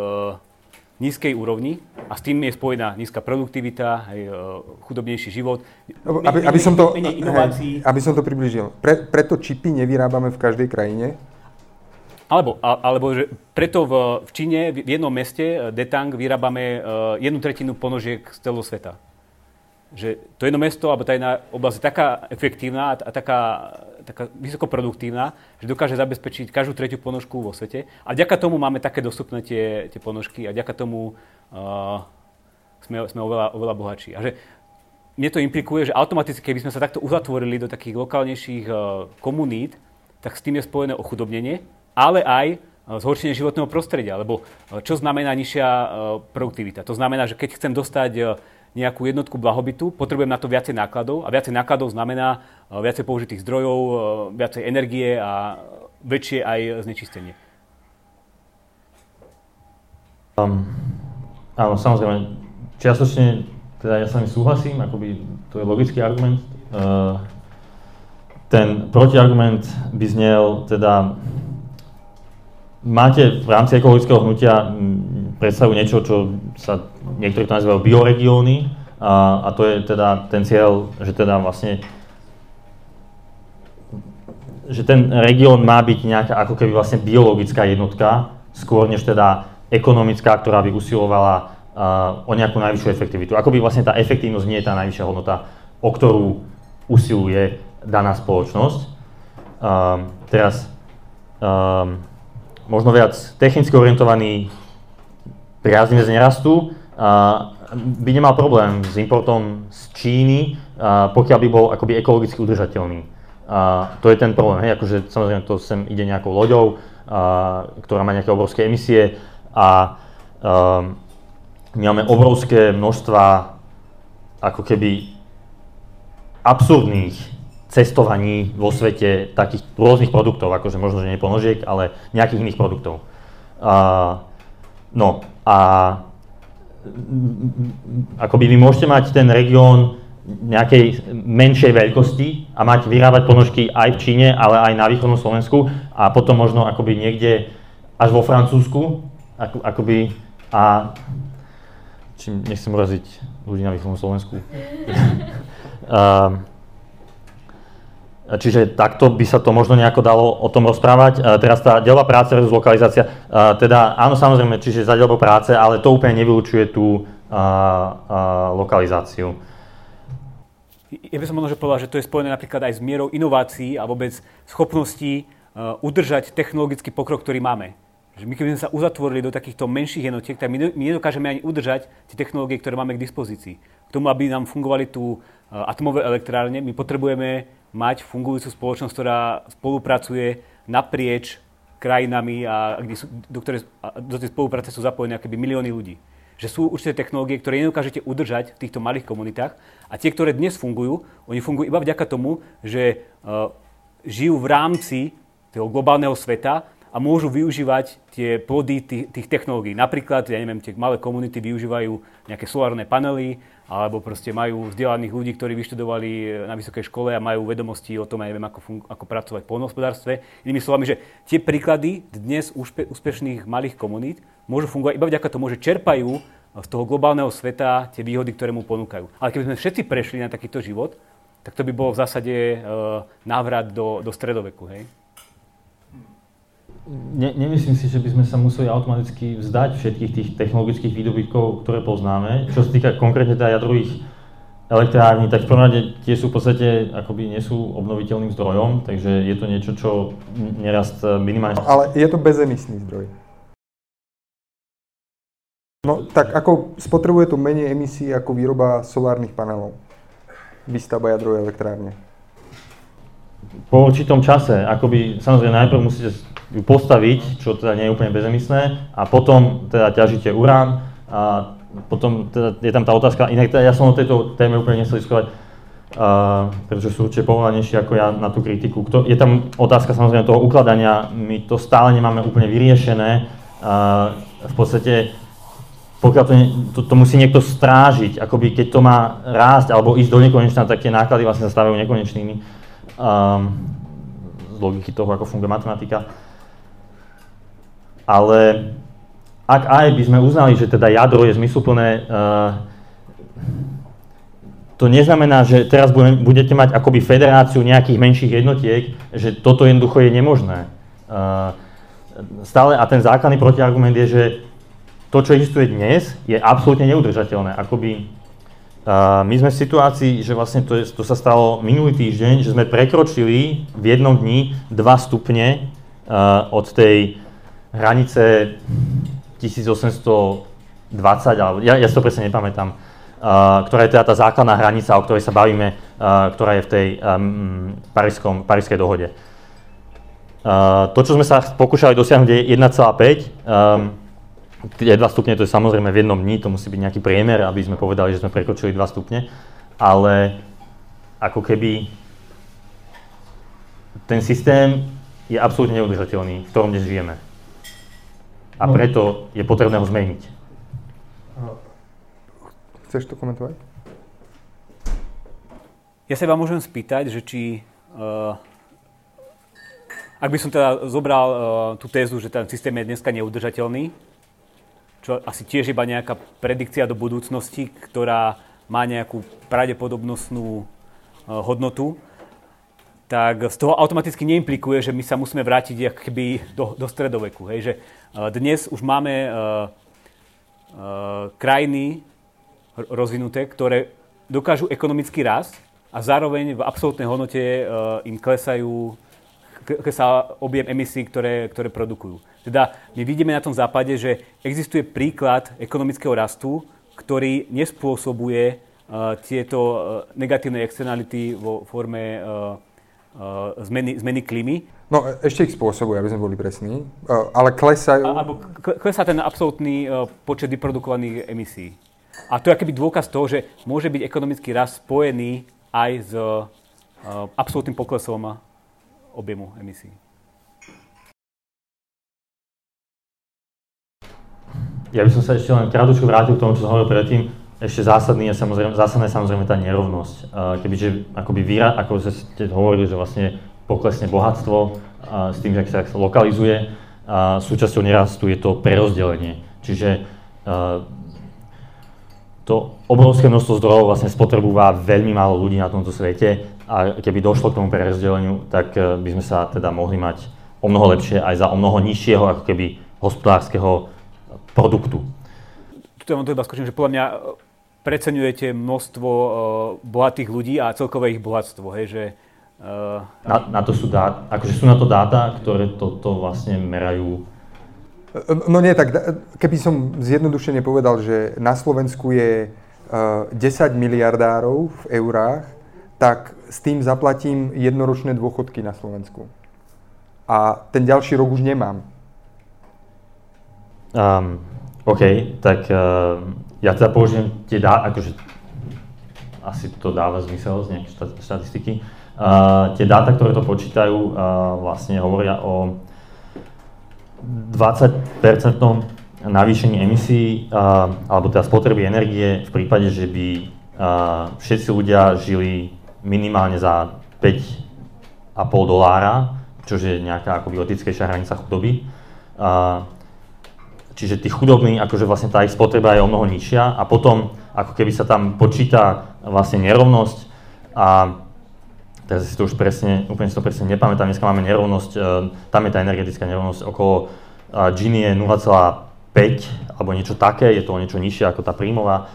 nízkej úrovni a s tým je spojená nízka produktivita, uh, chudobnejší život. Aby, aby, som to, hej, aby som to približil. Pre, preto čipy nevyrábame v každej krajine, alebo, alebo že preto v, v Číne, v jednom meste, eh, Detang, vyrábame uh, jednu tretinu ponožiek z celého sveta. Že to jedno mesto, alebo tá jedna oblasť je taká efektívna a taká, taká vysokoproduktívna, že dokáže zabezpečiť každú tretiu ponožku vo svete. A vďaka tomu máme také dostupné tie, tie ponožky a vďaka tomu uh, sme, sme oveľa, oveľa bohatší. A že mne to implikuje, že automaticky, keby sme sa takto uzatvorili do takých lokálnejších uh, komunít, tak s tým je spojené ochudobnenie, ale aj e, zhoršenie životného prostredia, lebo e, čo znamená nižšia e, produktivita? To znamená, že keď chcem dostať nejakú jednotku blahobytu, potrebujem na to viacej nákladov a viacej nákladov znamená viacej použitých zdrojov, viacej energie a väčšie aj znečistenie. Um, áno, samozrejme, čiastočne, teda ja sa mi súhlasím, akoby to je logický argument. Uh, ten protiargument by znel teda máte v rámci ekologického hnutia predstavu niečo, čo sa niektorí to nazývajú bioregióny a, a to je teda ten cieľ, že teda vlastne že ten región má byť nejaká ako keby vlastne biologická jednotka, skôr než teda ekonomická, ktorá by usilovala uh, o nejakú najvyššiu efektivitu. Ako by vlastne tá efektívnosť nie je tá najvyššia hodnota, o ktorú usiluje daná spoločnosť. Um, teraz um, možno viac technicky orientovaný priaznivec nerastu, by nemal problém s importom z Číny, pokiaľ by bol akoby ekologicky udržateľný. A to je ten problém, hej, akože samozrejme to sem ide nejakou loďou, a, ktorá má nejaké obrovské emisie a a my máme obrovské množstva ako keby absurdných cestovaní vo svete takých rôznych produktov, akože možno, že nie ponožiek, ale nejakých iných produktov. Uh, no a akoby vy môžete mať ten región nejakej menšej veľkosti a mať vyrábať ponožky aj v Číne, ale aj na východnom Slovensku a potom možno akoby niekde až vo Francúzsku, ako, akoby a čím nechcem uraziť ľudí na východnom Slovensku. uh, Čiže takto by sa to možno nejako dalo o tom rozprávať. Teraz tá delba práce versus lokalizácia, teda áno samozrejme, čiže za delbu práce, ale to úplne nevylučuje tú lokalizáciu. Ja by som možno povedal, že to je spojené napríklad aj s mierou inovácií a vôbec schopností udržať technologický pokrok, ktorý máme. Že my keby sme sa uzatvorili do takýchto menších jednotiek, tak my nedokážeme ani udržať tie technológie, ktoré máme k dispozícii. K tomu, aby nám fungovali tu e, atomové elektrárne, my potrebujeme mať fungujúcu spoločnosť, ktorá spolupracuje naprieč krajinami a kde sú, do, ktoré, do tej spolupráce sú zapojené akoby milióny ľudí. Že sú určité technológie, ktoré nedokážete udržať v týchto malých komunitách a tie, ktoré dnes fungujú, oni fungujú iba vďaka tomu, že uh, žijú v rámci toho globálneho sveta a môžu využívať tie plody tých, tých technológií. Napríklad, ja neviem, tie malé komunity využívajú nejaké solárne panely, alebo proste majú vzdelaných ľudí, ktorí vyštudovali na vysokej škole a majú vedomosti o tom, ja neviem, ako, fun- ako pracovať v polnohospodárstve. Inými slovami, že tie príklady dnes úspe- úspešných malých komunít môžu fungovať iba vďaka tomu, že čerpajú z toho globálneho sveta tie výhody, ktoré mu ponúkajú. Ale keby sme všetci prešli na takýto život, tak to by bolo v zásade uh, návrat do, do stredoveku. Hej? Ne, nemyslím si, že by sme sa museli automaticky vzdať všetkých tých technologických výdobytkov, ktoré poznáme. Čo sa týka konkrétne teda jadrových elektrární, tak v prvom rade tie sú v podstate akoby nie sú obnoviteľným zdrojom, takže je to niečo, čo nerast minimálne... Ale je to bezemisný zdroj. No tak ako spotrebuje to menej emisí ako výroba solárnych panelov, výstavba jadrovej elektrárne? Po určitom čase, akoby samozrejme najprv musíte ju postaviť, čo teda nie je úplne bezemisné, a potom teda ťažíte urán a potom teda je tam tá otázka, inak teda ja som o tejto téme úplne nechcel diskutovať, uh, pretože sú určite povolanejší ako ja na tú kritiku. Kto, je tam otázka samozrejme toho ukladania, my to stále nemáme úplne vyriešené. Uh, v podstate pokiaľ to, to, to musí niekto strážiť, akoby keď to má rásť alebo ísť do nekonečna, tak tie náklady vlastne sa stávajú nekonečnými um, z logiky toho, ako funguje matematika ale ak aj by sme uznali, že teda jadro je zmysluplné, uh, to neznamená, že teraz budete mať akoby federáciu nejakých menších jednotiek, že toto jednoducho je nemožné. Uh, stále a ten základný protiargument je, že to, čo existuje dnes, je absolútne neudržateľné. Akoby, uh, my sme v situácii, že vlastne to, je, to sa stalo minulý týždeň, že sme prekročili v jednom dni 2 stupne od tej hranice 1820, alebo ja, ja si to presne nepamätám, uh, ktorá je teda tá základná hranica, o ktorej sa bavíme, uh, ktorá je v tej um, parískej dohode. Uh, to, čo sme sa pokúšali dosiahnuť, je 1,5. Um, tie 2 stupne to je samozrejme v jednom dni, to musí byť nejaký priemer, aby sme povedali, že sme prekročili 2 stupne, ale ako keby ten systém je absolútne neudržateľný, v ktorom dnes žijeme a no. preto je potrebné ho zmeniť. Chceš to komentovať? Ja sa vám môžem spýtať, že či, uh, ak by som teda zobral uh, tú tézu, že ten systém je dneska neudržateľný, čo asi tiež iba nejaká predikcia do budúcnosti, ktorá má nejakú pravdepodobnostnú uh, hodnotu, tak z toho automaticky neimplikuje, že my sa musíme vrátiť keby do, do stredoveku. Hej? Že uh, dnes už máme uh, uh, krajiny rozvinuté, ktoré dokážu ekonomický rast a zároveň v absolútnej hodnote uh, im klesajú klesá objem emisí, ktoré, ktoré produkujú. Teda my vidíme na tom západe, že existuje príklad ekonomického rastu, ktorý nespôsobuje uh, tieto negatívne externality vo forme uh, uh, zmeny, zmeny klímy. No ešte ich spôsobuje, aby sme boli presní, uh, ale klesajú... Alebo klesá ten absolútny uh, počet vyprodukovaných emisí. A to je akýby dôkaz toho, že môže byť ekonomický rast spojený aj s uh, absolútnym poklesom objemu emisí. Ja by som sa ešte len krátko vrátil k tomu, čo som hovoril predtým ešte zásadný je samozrejme, zásadná je samozrejme tá nerovnosť. Kebyže akoby výra, ako ste hovorili, že vlastne poklesne bohatstvo s tým, že sa lokalizuje, a súčasťou nerastu je to prerozdelenie. Čiže to obrovské množstvo zdrojov vlastne spotrebúva veľmi málo ľudí na tomto svete a keby došlo k tomu prerozdeleniu, tak e, by sme sa teda mohli mať o mnoho lepšie aj za o mnoho nižšieho ako keby hospodárskeho produktu. Tu vám to iba skočím, že podľa mňa preceňujete množstvo uh, bohatých ľudí a celkové ich bohatstvo, hej, že... Uh, na, na to sú dáta, akože sú na to dáta, ktoré toto vlastne merajú No nie, tak keby som zjednodušene povedal, že na Slovensku je 10 miliardárov v eurách, tak s tým zaplatím jednoročné dôchodky na Slovensku. A ten ďalší rok už nemám. Um, OK, tak uh, ja teda použijem tie dá, akože asi to dáva zmysel z nejaké štatistiky. Uh, tie dáta, ktoré to počítajú, uh, vlastne hovoria o 20-percentnom navýšení emisí, uh, alebo teda spotreby energie v prípade, že by uh, všetci ľudia žili minimálne za 5,5 dolára, čo je nejaká akoby etickejšia hranica chudoby. Uh, čiže tí chudobní, akože vlastne tá ich spotreba je o mnoho nižšia a potom ako keby sa tam počíta vlastne nerovnosť a teraz si to už presne, úplne si to presne nepamätám, dneska máme nerovnosť, tam je tá energetická nerovnosť okolo Gini je 0,5 alebo niečo také, je to niečo nižšie ako tá príjmová.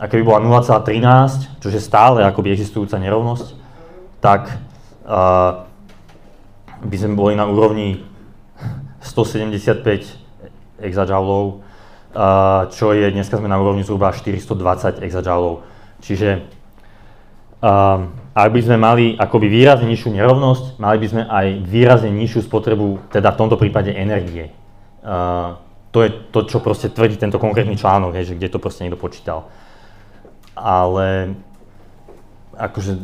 A keby bola 0,13, čo je stále akoby existujúca nerovnosť, tak uh, by sme boli na úrovni 175 exajoulov, čo je, dneska sme na úrovni zhruba 420 exajoulov. Čiže ak by sme mali akoby výrazne nižšiu nerovnosť, mali by sme aj výrazne nižšiu spotrebu, teda v tomto prípade energie. To je to, čo proste tvrdí tento konkrétny článok, že kde to proste niekto počítal. Ale akože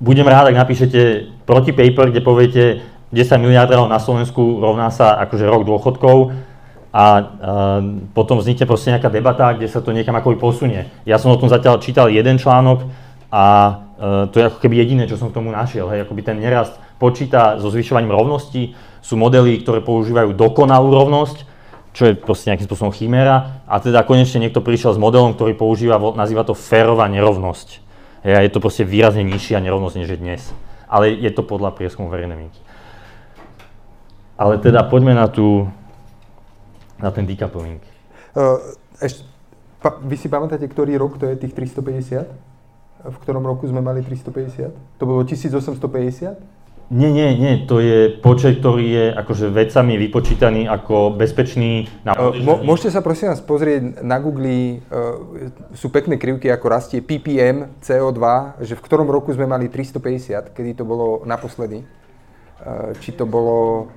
budem rád, ak napíšete proti paper, kde poviete 10 miliardov na Slovensku rovná sa akože rok dôchodkov a uh, potom vznikne proste nejaká debata, kde sa to niekam akoby posunie. Ja som o tom zatiaľ čítal jeden článok a uh, to je ako keby jediné, čo som k tomu našiel. Hej, akoby ten nerast počíta so zvyšovaním rovnosti, sú modely, ktoré používajú dokonalú rovnosť, čo je proste nejakým spôsobom chiméra. A teda konečne niekto prišiel s modelom, ktorý používa, nazýva to férová nerovnosť. Je to proste výrazne nižšia nerovnosť, než je dnes. Ale je to podľa prieskumu verejnej mienky. Ale teda poďme na, tú, na ten decoupling. Uh, ešte, pa, vy si pamätáte, ktorý rok to je tých 350? V ktorom roku sme mali 350? To bolo 1850? Nie, nie, nie, to je počet, ktorý je akože vecami vypočítaný ako bezpečný. Na... Mo, môžete sa prosím vás pozrieť na Google, uh, sú pekné krivky, ako rastie ppm CO2, že v ktorom roku sme mali 350, kedy to bolo naposledy. Uh, či to bolo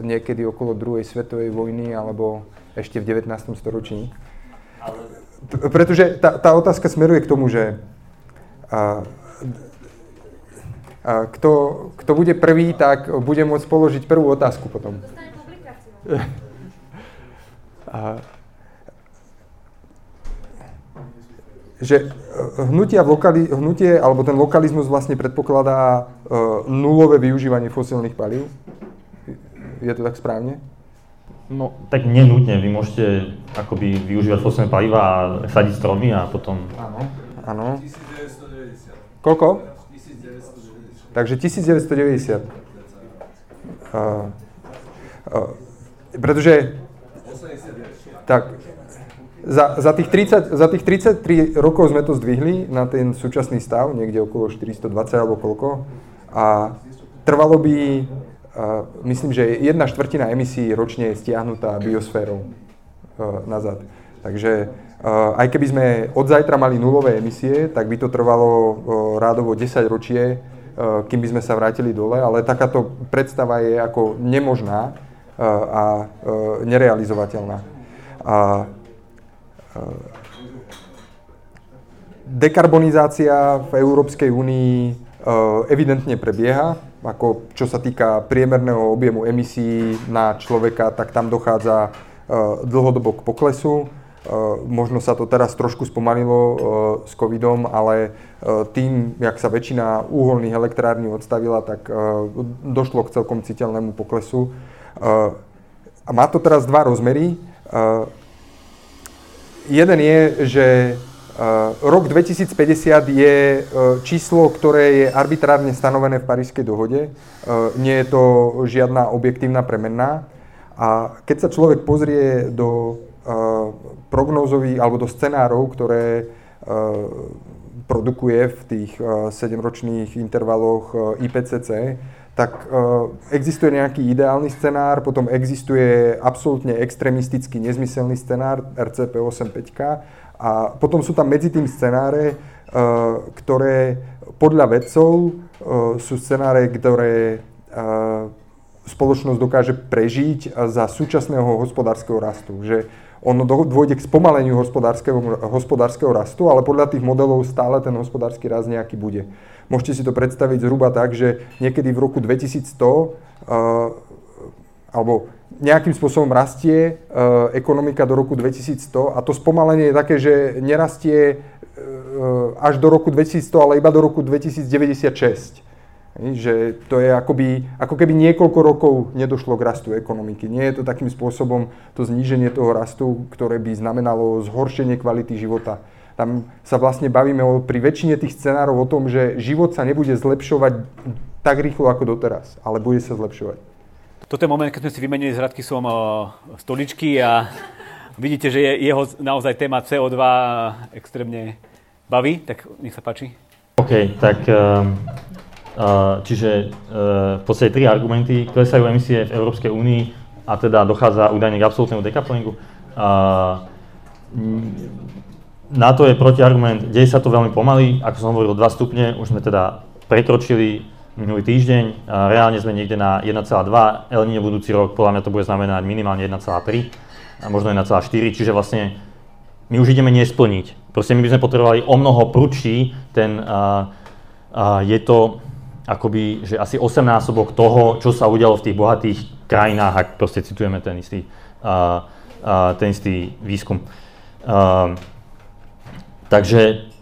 niekedy okolo druhej svetovej vojny, alebo ešte v 19. storočí. Pretože tá, tá otázka smeruje k tomu, že uh, kto, kto bude prvý, tak bude môcť položiť prvú otázku potom. A, že e, hnutia v lokali, hnutie, alebo ten lokalizmus vlastne predpokladá uh, nulové využívanie fosílnych palív. Je to tak správne? No, tak nenutne. Vy môžete akoby využívať fosílne paliva a sadiť stromy a potom... Áno. Áno. 1990. Koľko? Takže 1990. Uh, uh, pretože tak, za, za, tých 30, za tých 33 rokov sme to zdvihli na ten súčasný stav, niekde okolo 420 alebo koľko. A trvalo by, myslím, že jedna štvrtina emisí ročne je stiahnutá biosférou uh, nazad. Takže uh, aj keby sme od zajtra mali nulové emisie, tak by to trvalo uh, rádovo 10 ročie, kým by sme sa vrátili dole, ale takáto predstava je ako nemožná a nerealizovateľná. A dekarbonizácia v Európskej únii evidentne prebieha, ako čo sa týka priemerného objemu emisí na človeka, tak tam dochádza dlhodobo k poklesu. Eh, možno sa to teraz trošku spomalilo eh, s covidom, ale tým, jak sa väčšina úholných elektrární odstavila, tak došlo k celkom citeľnému poklesu. A má to teraz dva rozmery. Jeden je, že rok 2050 je číslo, ktoré je arbitrárne stanovené v Parížskej dohode. Nie je to žiadna objektívna premenná. A keď sa človek pozrie do prognózových alebo do scenárov, ktoré produkuje v tých 7-ročných intervaloch IPCC, tak existuje nejaký ideálny scenár, potom existuje absolútne extrémistický nezmyselný scenár RCP 85 a potom sú tam medzi tým scenáre, ktoré podľa vedcov sú scenáre, ktoré spoločnosť dokáže prežiť za súčasného hospodárskeho rastu. Že ono dôjde k spomaleniu hospodárskeho, hospodárskeho rastu, ale podľa tých modelov stále ten hospodársky rast nejaký bude. Môžete si to predstaviť zhruba tak, že niekedy v roku 2100 uh, alebo nejakým spôsobom rastie uh, ekonomika do roku 2100 a to spomalenie je také, že nerastie uh, až do roku 2100, ale iba do roku 2096. Že to je akoby, ako keby niekoľko rokov nedošlo k rastu ekonomiky. Nie je to takým spôsobom to zníženie toho rastu, ktoré by znamenalo zhoršenie kvality života. Tam sa vlastne bavíme o, pri väčšine tých scenárov o tom, že život sa nebude zlepšovať tak rýchlo ako doteraz, ale bude sa zlepšovať. Toto je moment, keď sme si vymenili s Radkisom stoličky a vidíte, že je jeho naozaj téma CO2 extrémne baví, tak nech sa páči. OK, tak um, Čiže v podstate tri argumenty. Klesajú emisie v Európskej únii a teda dochádza údajne k absolútnemu decouplingu. Na to je protiargument, deje sa to veľmi pomaly, ako som hovoril, 2 stupne, už sme teda prekročili minulý týždeň, a reálne sme niekde na 1,2, El Niño budúci rok, podľa mňa to bude znamenať minimálne 1,3 a možno 1,4, čiže vlastne my už ideme nesplniť. Proste my by sme potrebovali o mnoho prudší ten, uh, uh, je to, akoby, že asi 8 násobok toho, čo sa udialo v tých bohatých krajinách, ak proste citujeme ten istý, uh, uh, ten istý výskum. Uh, takže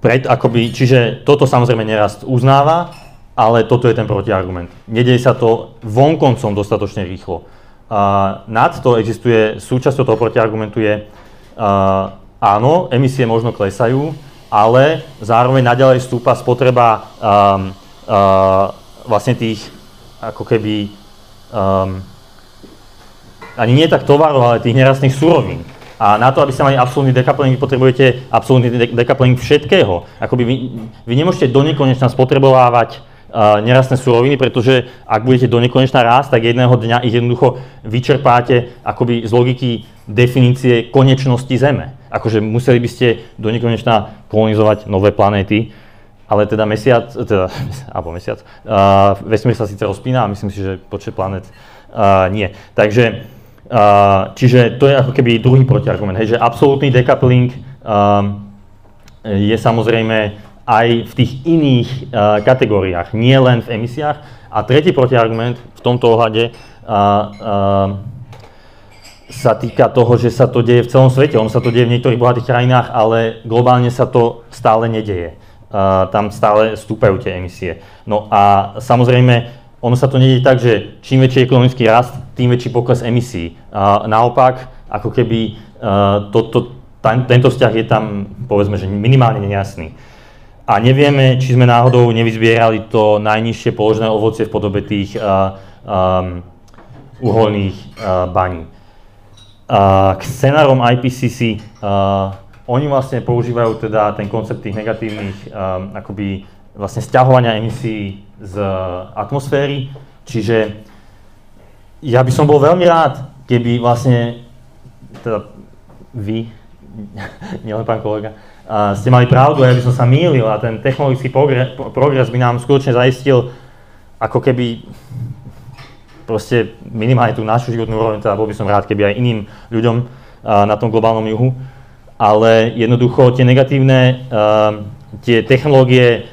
pred, akoby, čiže toto samozrejme nerast uznáva, ale toto je ten protiargument. Nedej sa to vonkoncom dostatočne rýchlo. Uh, nad to existuje, súčasťou toho protiargumentu je, uh, áno, emisie možno klesajú, ale zároveň naďalej stúpa spotreba um, uh, vlastne tých ako keby um, ani nie tak tovarov, ale tých nerastných surovín. A na to, aby ste mali absolútny decoupling, potrebujete absolútny de- decoupling všetkého. Akoby vy, vy nemôžete do nekonečna spotrebovávať nerastné suroviny, pretože ak budete do nekonečna rásť, tak jedného dňa ich jednoducho vyčerpáte akoby z logiky definície konečnosti Zeme. Akože museli by ste do nekonečna kolonizovať nové planéty, ale teda mesiac, teda, alebo mesiac, uh, vesmír sa síce rozpína a myslím si, že počet planet uh, nie. Takže, uh, čiže to je ako keby druhý protiargument, hej, že absolútny decoupling um, je samozrejme aj v tých iných uh, kategóriách, nie len v emisiách. A tretí protiargument v tomto ohľade uh, uh, sa týka toho, že sa to deje v celom svete. Ono sa to deje v niektorých bohatých krajinách, ale globálne sa to stále nedeje tam stále stúpajú tie emisie. No a samozrejme, ono sa to nedie tak, že čím väčší ekonomický rast, tým väčší pokles emisí. A naopak, ako keby to, to, tam, tento vzťah je tam, povedzme, že minimálne nejasný. A nevieme, či sme náhodou nevyzbierali to najnižšie položené ovocie v podobe tých uh, um, uholných uh, baní. Uh, k scenárom IPCC uh, oni vlastne používajú teda ten koncept tých negatívnych um, akoby vlastne stiahovania emisí z atmosféry, čiže ja by som bol veľmi rád, keby vlastne teda vy, nielen pán kolega, ste mali pravdu ja by som sa mýlil a ten technologický progres, by nám skutočne zaistil ako keby proste minimálne tú našu životnú úroveň, teda bol by som rád, keby aj iným ľuďom na tom globálnom juhu ale jednoducho tie negatívne, tie technológie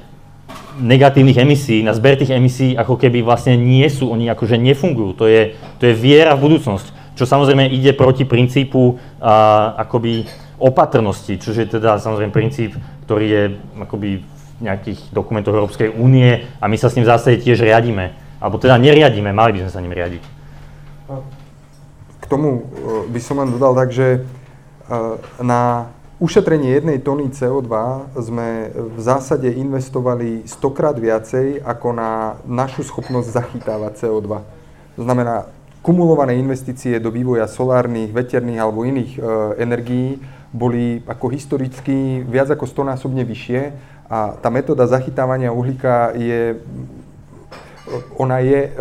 negatívnych emisí, na zber tých emisí ako keby vlastne nie sú, oni akože nefungujú. To je, to je viera v budúcnosť, čo samozrejme ide proti princípu akoby opatrnosti, čo je teda samozrejme princíp, ktorý je akoby v nejakých dokumentoch Európskej únie a my sa s ním v zásade tiež riadíme. Alebo teda neriadíme, mali by sme sa ním riadiť. K tomu by som len dodal tak, že na ušetrenie jednej tony CO2 sme v zásade investovali stokrát viacej ako na našu schopnosť zachytávať CO2. To znamená, kumulované investície do vývoja solárnych, veterných alebo iných e, energií boli ako historicky viac ako stonásobne vyššie a tá metóda zachytávania uhlíka je ona je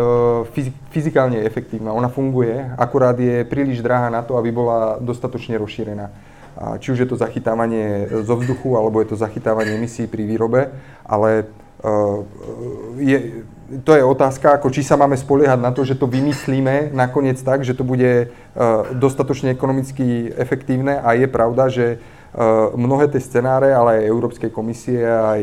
fyzikálne efektívna, ona funguje, akurát je príliš drahá na to, aby bola dostatočne rozšírená. Či už je to zachytávanie zo vzduchu, alebo je to zachytávanie emisí pri výrobe, ale je, to je otázka, ako či sa máme spoliehať na to, že to vymyslíme nakoniec tak, že to bude uh, dostatočne ekonomicky efektívne a je pravda, že uh, mnohé tie scenáre, ale aj Európskej komisie, aj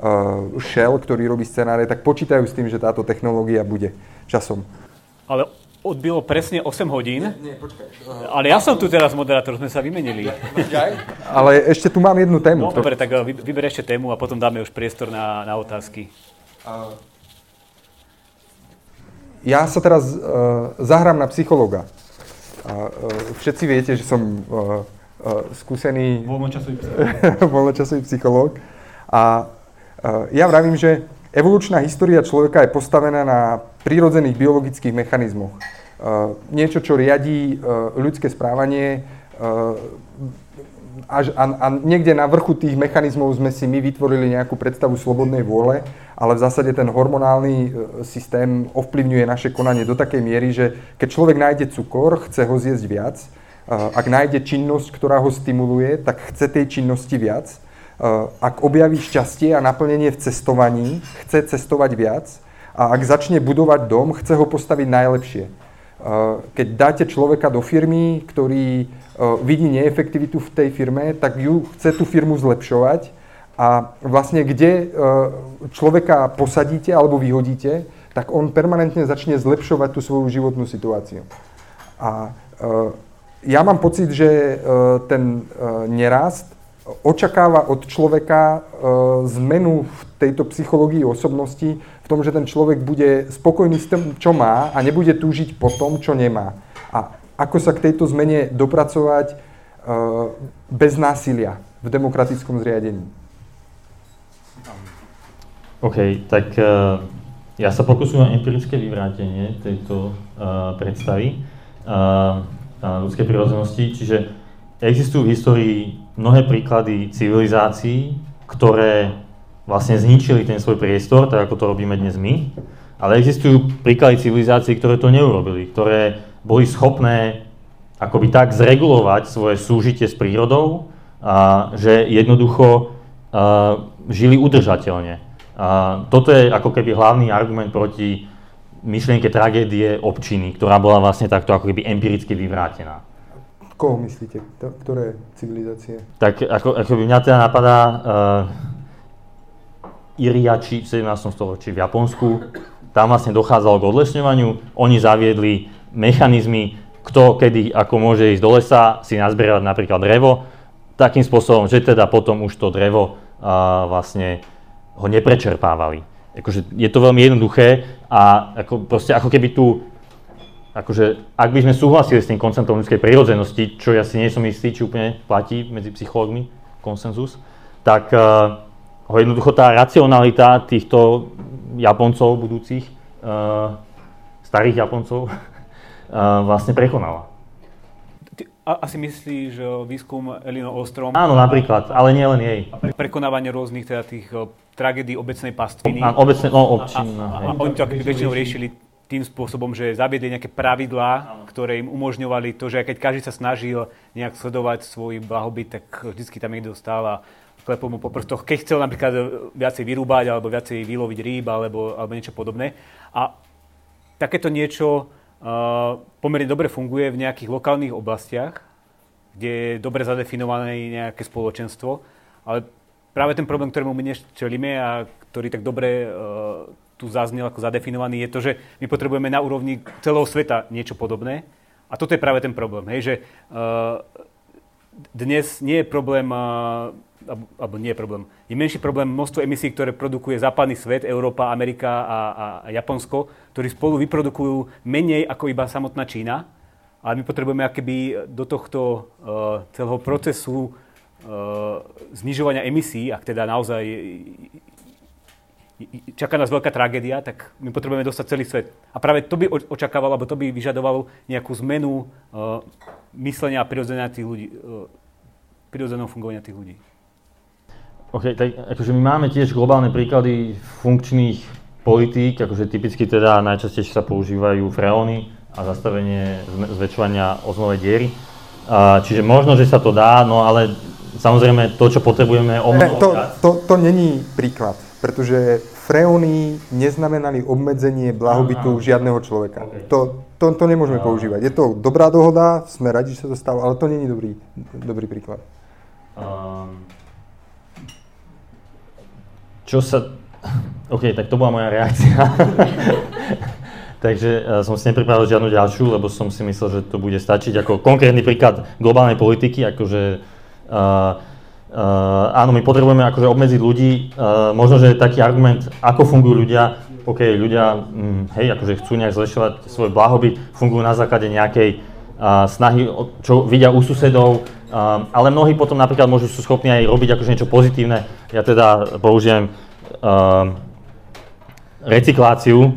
uh, Shell, ktorý robí scenáre, tak počítajú s tým, že táto technológia bude časom. Ale odbilo presne 8 hodín. Nie, nie, počkaj. Ale ja som tu teraz moderátor, sme sa vymenili. Ale ešte tu mám jednu tému. No, dobre, tak vyber ešte tému a potom dáme už priestor na, na otázky. Uh, ja sa teraz uh, zahrám na psychologa. A, uh, všetci viete, že som uh, uh, skúsený voľnočasový psychológ. voľnočasový psychológ. A uh, ja vravím, že evolučná história človeka je postavená na prírodzených biologických mechanizmoch. Uh, niečo, čo riadí uh, ľudské správanie, uh, až, a, a niekde na vrchu tých mechanizmov sme si my vytvorili nejakú predstavu slobodnej vôle, ale v zásade ten hormonálny e, systém ovplyvňuje naše konanie do takej miery, že keď človek nájde cukor, chce ho zjesť viac, e, ak nájde činnosť, ktorá ho stimuluje, tak chce tej činnosti viac. E, ak objaví šťastie a naplnenie v cestovaní, chce cestovať viac. A ak začne budovať dom, chce ho postaviť najlepšie. Keď dáte človeka do firmy, ktorý vidí neefektivitu v tej firme, tak ju chce tú firmu zlepšovať a vlastne kde človeka posadíte alebo vyhodíte, tak on permanentne začne zlepšovať tú svoju životnú situáciu. A ja mám pocit, že ten nerast očakáva od človeka zmenu v tejto psychológii osobnosti v tom, že ten človek bude spokojný s tým, čo má a nebude túžiť po tom, čo nemá. A ako sa k tejto zmene dopracovať uh, bez násilia v demokratickom zriadení. OK, tak uh, ja sa pokúsim o empirické vyvrátenie tejto uh, predstavy ľudskej prírodzenosti. Čiže existujú v histórii mnohé príklady civilizácií, ktoré vlastne zničili ten svoj priestor, tak ako to robíme dnes my, ale existujú príklady civilizácií, ktoré to neurobili, ktoré boli schopné akoby tak zregulovať svoje súžitie s prírodou, a, že jednoducho a, žili udržateľne. A, toto je ako keby hlavný argument proti myšlienke tragédie občiny, ktorá bola vlastne takto ako keby empiricky vyvrátená. Koho myslíte? Ktoré civilizácie? Tak ako, ako by mňa teda napadá uh, Iriači v 17. storočí v Japonsku. Tam vlastne dochádzalo k odlesňovaniu. Oni zaviedli mechanizmy, kto kedy ako môže ísť do lesa, si nazbierať napríklad drevo, takým spôsobom, že teda potom už to drevo a, vlastne ho neprečerpávali. Akože je to veľmi jednoduché a ako, proste ako keby tu, akože ak by sme súhlasili s tým konceptom ľudskej prírodzenosti, čo ja si nie som istý, či úplne platí medzi psychológmi konsenzus, tak uh, ho jednoducho tá racionalita týchto Japoncov budúcich, uh, starých Japoncov, vlastne prekonala. Asi myslíš výskum Elino Ostrom? Áno, napríklad, ale nie len jej. Prekonávanie rôznych teda tých tragédií obecnej pastviny. Áno, obecne, no, občin, a, a, a oni to väčšinou riešili tým spôsobom, že zaviedli nejaké pravidlá, ktoré im umožňovali to, že keď každý sa snažil nejak sledovať svoj blahobyt, tak vždycky tam niekto stál a klepol mu po prstoch, keď chcel napríklad viacej vyrúbať alebo viacej vyloviť rýb alebo, alebo niečo podobné. A takéto niečo pomerne dobre funguje v nejakých lokálnych oblastiach, kde je dobre zadefinované nejaké spoločenstvo, ale práve ten problém, ktorému my dnes čelíme a ktorý tak dobre uh, tu zaznel ako zadefinovaný, je to, že my potrebujeme na úrovni celého sveta niečo podobné. A toto je práve ten problém, hej, že uh, dnes nie je problém uh, alebo nie je problém, je menší problém množstvo emisí, ktoré produkuje západný svet, Európa, Amerika a, a Japonsko, ktorí spolu vyprodukujú menej ako iba samotná Čína. Ale my potrebujeme akéby do tohto uh, celého procesu uh, znižovania emisí, ak teda naozaj čaká nás veľká tragédia, tak my potrebujeme dostať celý svet. A práve to by očakávalo, alebo to by vyžadovalo nejakú zmenu uh, myslenia a prirodzeného fungovania tých ľudí. OK, tak akože my máme tiež globálne príklady funkčných politík, akože typicky teda najčastejšie sa používajú freóny a zastavenie zväčšovania oznovej diery. čiže možno, že sa to dá, no ale samozrejme to, čo potrebujeme o mnoho to, to, to není príklad, pretože freóny neznamenali obmedzenie blahobytu Aha. žiadneho človeka. Okay. To, to, to nemôžeme Aha. používať. Je to dobrá dohoda, sme radi, že sa to stalo, ale to není dobrý, dobrý príklad. Um, čo sa... OK, tak to bola moja reakcia. Takže uh, som si nepripravil žiadnu ďalšiu, lebo som si myslel, že to bude stačiť ako konkrétny príklad globálnej politiky, akože uh, Uh, áno, my potrebujeme akože obmedziť ľudí. Uh, možno, že taký argument, ako fungujú ľudia, OK, ľudia, hm, hej, akože chcú nejak zlepšovať svoj blahobyt, fungujú na základe nejakej uh, snahy, čo vidia u susedov, Um, ale mnohí potom napríklad môžu sú schopní aj robiť akože niečo pozitívne. Ja teda použijem um, recykláciu.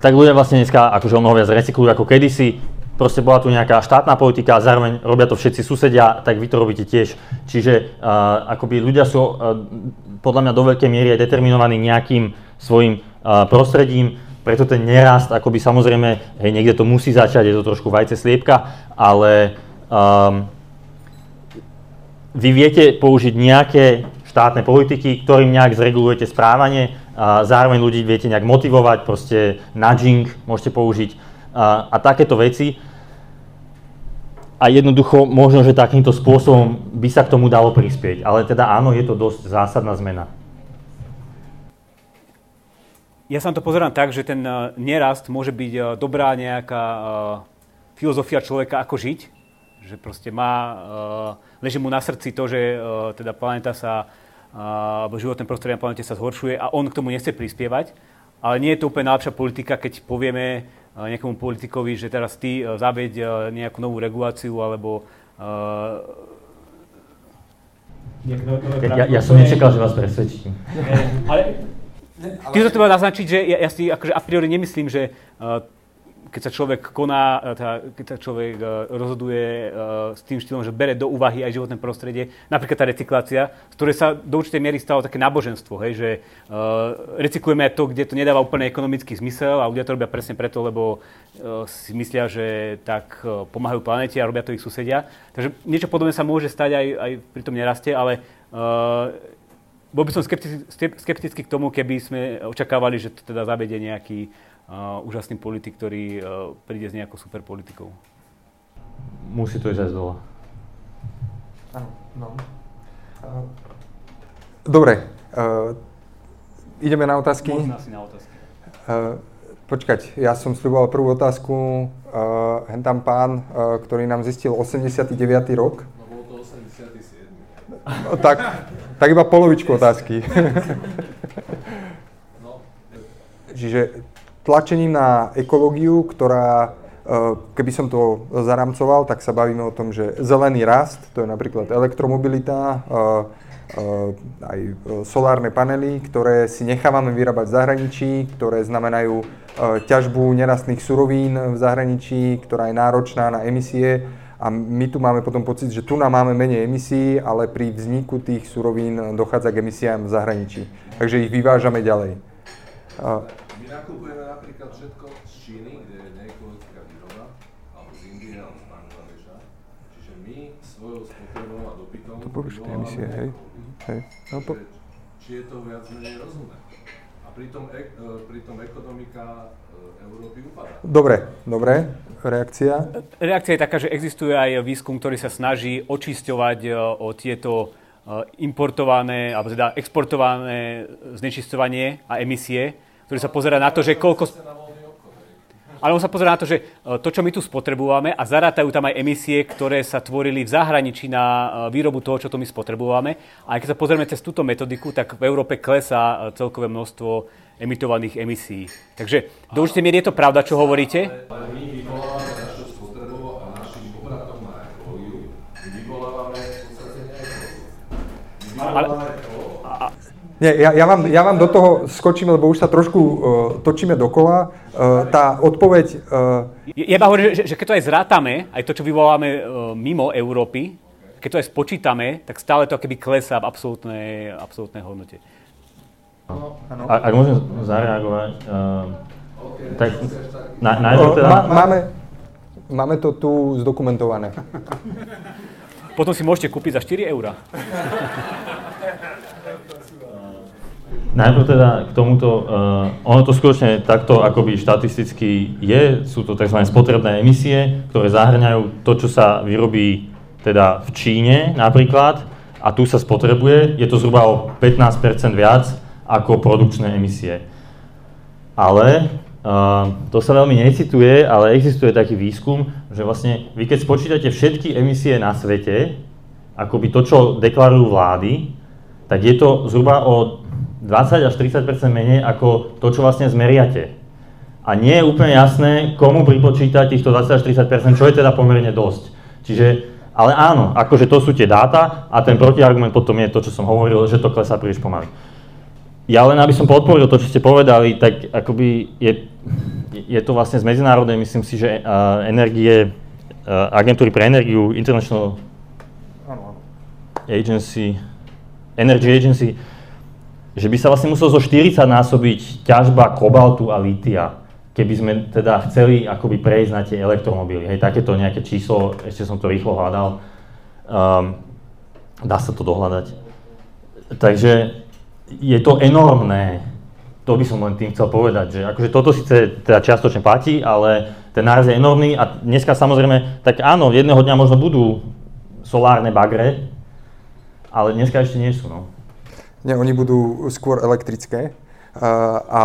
Tak ľudia vlastne dneska akože o mnoho viac recyklujú ako kedysi. Proste bola tu nejaká štátna politika a zároveň robia to všetci susedia, tak vy to robíte tiež. Čiže uh, akoby ľudia sú uh, podľa mňa do veľkej miery aj determinovaní nejakým svojim uh, prostredím, preto ten nerast, akoby samozrejme, hej, niekde to musí začať, je to trošku vajce sliepka, ale um, vy viete použiť nejaké štátne politiky, ktorým nejak zregulujete správanie, a zároveň ľudí viete nejak motivovať, proste nudging môžete použiť a, a takéto veci. A jednoducho možno, že takýmto spôsobom by sa k tomu dalo prispieť. Ale teda áno, je to dosť zásadná zmena. Ja sa to pozerám tak, že ten e, nerast môže byť e, dobrá nejaká e, filozofia človeka, ako žiť. Že proste má leží mu na srdci to, že uh, teda planéta sa, uh, alebo životné prostredie na planete sa zhoršuje a on k tomu nechce prispievať. Ale nie je to úplne najlepšia politika, keď povieme uh, nejakomu politikovi, že teraz ty uh, zaveď uh, nejakú novú reguláciu alebo uh, ja, ja som nečakal, že vás presvedčím. Ale... Ty to treba naznačiť, že ja, ja si akože a priori nemyslím, že uh, keď sa človek koná, e, teda, keď sa človek e, rozhoduje e, s tým štýlom, že bere do úvahy aj životné prostredie, napríklad tá recyklácia, z ktorej sa do určitej miery stalo také náboženstvo, hej, že recyklujeme aj to, kde to nedáva úplne ekonomický zmysel a ľudia to robia presne preto, lebo si myslia, že tak pomáhajú planete a robia to ich susedia. Takže niečo podobné sa môže stať aj, aj pri tom neraste, ale uh, bol by som skeptický, skeptický k tomu, keby sme očakávali, že to teda zavedie nejaký úžasný politik, ktorý uh, príde s nejakou super politikou. Musí to ísť aj z dola. Áno, no. Dobre, uh, ideme na otázky. Môžeme asi na otázky. Uh, počkať, ja som sľuboval prvú otázku. Uh, hen tam pán, uh, ktorý nám zistil 89. rok. No bol to 87. No, tak, tak iba polovičku otázky. No. Čiže tlačením na ekológiu, ktorá, e, keby som to zaramcoval, tak sa bavíme o tom, že zelený rast, to je napríklad elektromobilita, e, e, aj solárne panely, ktoré si nechávame vyrábať v zahraničí, ktoré znamenajú ťažbu nerastných surovín v zahraničí, ktorá je náročná na emisie. A my tu máme potom pocit, že tu nám máme menej emisí, ale pri vzniku tých surovín dochádza k emisiám v zahraničí. Takže ich vyvážame ďalej. Nakupujeme napríklad všetko z Číny, kde je neekologická výroba, alebo z Indie, alebo z Bangladeša. Čiže my svojou spotrebou a dopytom to povieš tie emisie, hej. hej. No, po... Či je to viac menej rozumné. A pritom, e, pritom ekonomika e, Európy upadá. Dobre, dobre. Reakcia? Reakcia je taká, že existuje aj výskum, ktorý sa snaží očisťovať e, o tieto importované, alebo teda exportované znečisťovanie a emisie ktorý sa pozera na to, že koľko... Ale on sa pozera na to, že e, to, čo my tu spotrebujeme a zarátajú tam aj emisie, ktoré sa tvorili v zahraničí na e, výrobu toho, čo tu my spotrebujeme. A keď sa pozrieme cez túto metodiku, tak v Európe klesá e, celkové množstvo emitovaných emisí. Takže do určitej miery je to pravda, čo hovoríte. Ale my vyvolávame našu spotrebu a našim obratom na ekológiu. My vyvolávame v podstate neekológiu. My vyvolávame nie, ja, ja, vám, ja vám do toho skočím, lebo už sa trošku uh, točíme dokola. Uh, tá odpoveď... Uh... Ja iba hovorím, že, že keď to aj zrátame, aj to, čo vyvoláme uh, mimo Európy, keď to aj spočítame, tak stále to keby klesá v absolútnej, absolútnej hodnote. A, ak môžem zareagovať, uh, tak na, najprv teda... Má, máme, máme to tu zdokumentované. Potom si môžete kúpiť za 4 eurá. Najprv teda k tomuto, uh, ono to skutočne takto akoby štatisticky je, sú to tzv. spotrebné emisie, ktoré zahrňajú to, čo sa vyrobí teda v Číne napríklad a tu sa spotrebuje, je to zhruba o 15% viac ako produkčné emisie. Ale uh, to sa veľmi necituje, ale existuje taký výskum, že vlastne vy keď spočítate všetky emisie na svete, akoby to, čo deklarujú vlády, tak je to zhruba o 20 až 30% menej ako to, čo vlastne zmeriate. A nie je úplne jasné, komu pripočítať týchto 20 až 30 čo je teda pomerne dosť. Čiže, ale áno, akože to sú tie dáta a ten protiargument potom je to, čo som hovoril, že to klesá príliš pomaly. Ja len aby som podporil to, čo ste povedali, tak akoby je, je to vlastne z medzinárodnej, myslím si, že uh, energie, uh, agentúry pre energiu, International Agency, Energy Agency, že by sa vlastne muselo zo 40 násobiť ťažba kobaltu a lítia, keby sme teda chceli akoby prejsť na tie elektromobily. Hej, takéto nejaké číslo, ešte som to rýchlo hľadal, um, dá sa to dohľadať. Takže je to enormné, to by som len tým chcel povedať, že akože toto síce teda čiastočne platí, ale ten náraz je enormný a dneska samozrejme, tak áno, jedného dňa možno budú solárne bagre, ale dneska ešte nie sú, no. Nie, oni budú skôr elektrické a, a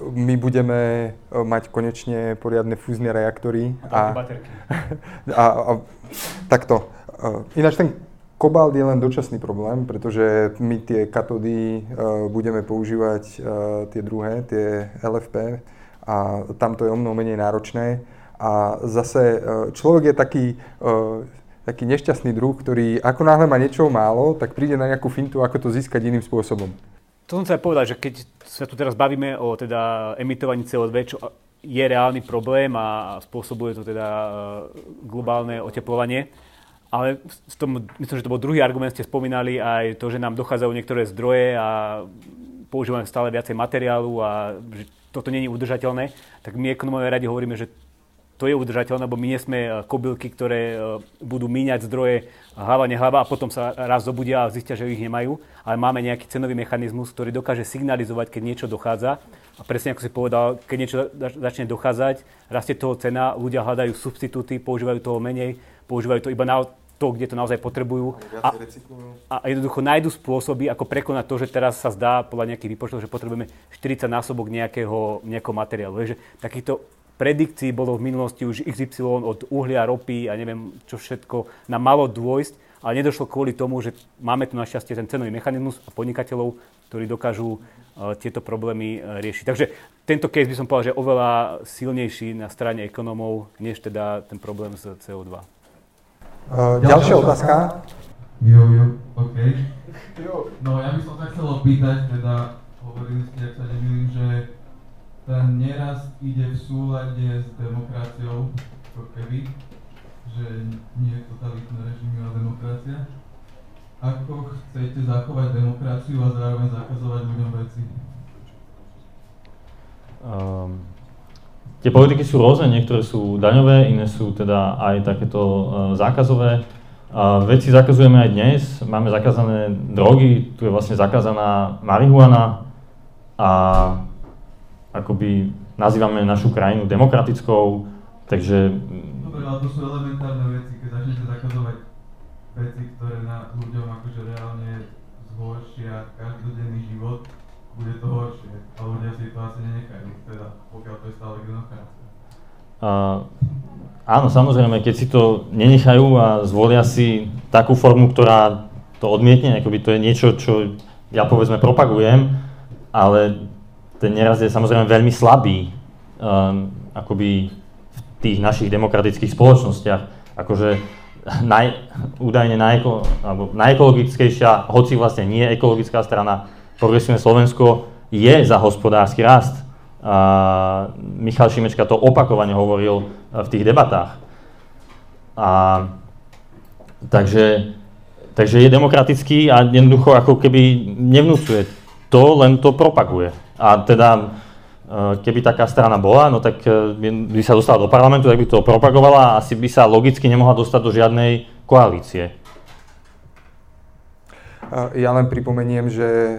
my budeme e, mať konečne poriadne fúzne reaktory. A, a, a takto. E, ináč ten kobalt je len dočasný problém, pretože my tie katódy uh, budeme používať uh, tie druhé, tie LFP a tam to je o mnoho menej náročné. A zase uh, človek je taký taký nešťastný druh, ktorý ako náhle má niečo málo, tak príde na nejakú fintu, ako to získať iným spôsobom. To som chcel povedať, že keď sa tu teraz bavíme o teda emitovaní CO2, čo je reálny problém a spôsobuje to teda e, globálne oteplovanie, ale tom, myslím, že to bol druhý argument, ste spomínali aj to, že nám dochádzajú niektoré zdroje a používame stále viacej materiálu a že toto je udržateľné, tak my ekonomové radi hovoríme, že to je udržateľné, lebo my nie sme e, kobylky, ktoré e, budú míňať zdroje hlava, nehlava a potom sa raz zobudia a zistia, že ich nemajú. Ale máme nejaký cenový mechanizmus, ktorý dokáže signalizovať, keď niečo dochádza. A presne ako si povedal, keď niečo začne dochádzať, rastie toho cena, ľudia hľadajú substitúty, používajú toho menej, používajú to iba na to, kde to naozaj potrebujú. A, a jednoducho nájdu spôsoby, ako prekonať to, že teraz sa zdá podľa nejakých výpočtov, že potrebujeme 40 násobok nejakého, nejakého materiálu. Takže takýchto predikcií bolo v minulosti už XY od uhlia, ropy a neviem čo všetko nám malo dôjsť, ale nedošlo kvôli tomu, že máme tu našťastie ten cenový mechanizmus a podnikateľov, ktorí dokážu uh, tieto problémy uh, riešiť. Takže tento case by som povedal, že je oveľa silnejší na strane ekonomov, než teda ten problém s CO2. Uh, ďalšia otázka. Jo, jo, OK. No ja by som sa chcel opýtať, teda hovorili ste, ak sa nemýlim, že ten neraz ide v súlade s demokraciou, ako keby, že nie je totalitné režimy, ale demokracia. Ako chcete zachovať demokraciu a zároveň zakazovať ľuďom veci? Um, tie politiky sú rôzne, niektoré sú daňové, iné sú teda aj takéto uh, zákazové. Uh, veci zakazujeme aj dnes, máme zakázané drogy, tu je vlastne zakázaná marihuana a akoby nazývame našu krajinu demokratickou, takže... Dobre, ale to sú elementárne veci, keď začnete zakazovať veci, ktoré na ľuďom akože reálne zhoršia každodenný život, bude to horšie. A ľudia si to asi nenechajú, teda pokiaľ to je stále demokracia. Uh, áno, samozrejme, keď si to nenechajú a zvolia si takú formu, ktorá to odmietne, akoby to je niečo, čo ja povedzme propagujem, ale ten neraz je samozrejme veľmi slabý um, akoby v tých našich demokratických spoločnostiach. Akože naj, údajne najeko, alebo najekologickejšia, hoci vlastne nie ekologická strana, progresívne Slovensko je za hospodársky rast. A Michal Šimečka to opakovane hovoril v tých debatách. A Takže, takže je demokratický a jednoducho ako keby nevnúcuje to, len to propaguje. A teda keby taká strana bola, no tak by sa dostala do parlamentu, tak by to propagovala a asi by sa logicky nemohla dostať do žiadnej koalície. Ja len pripomeniem, že e,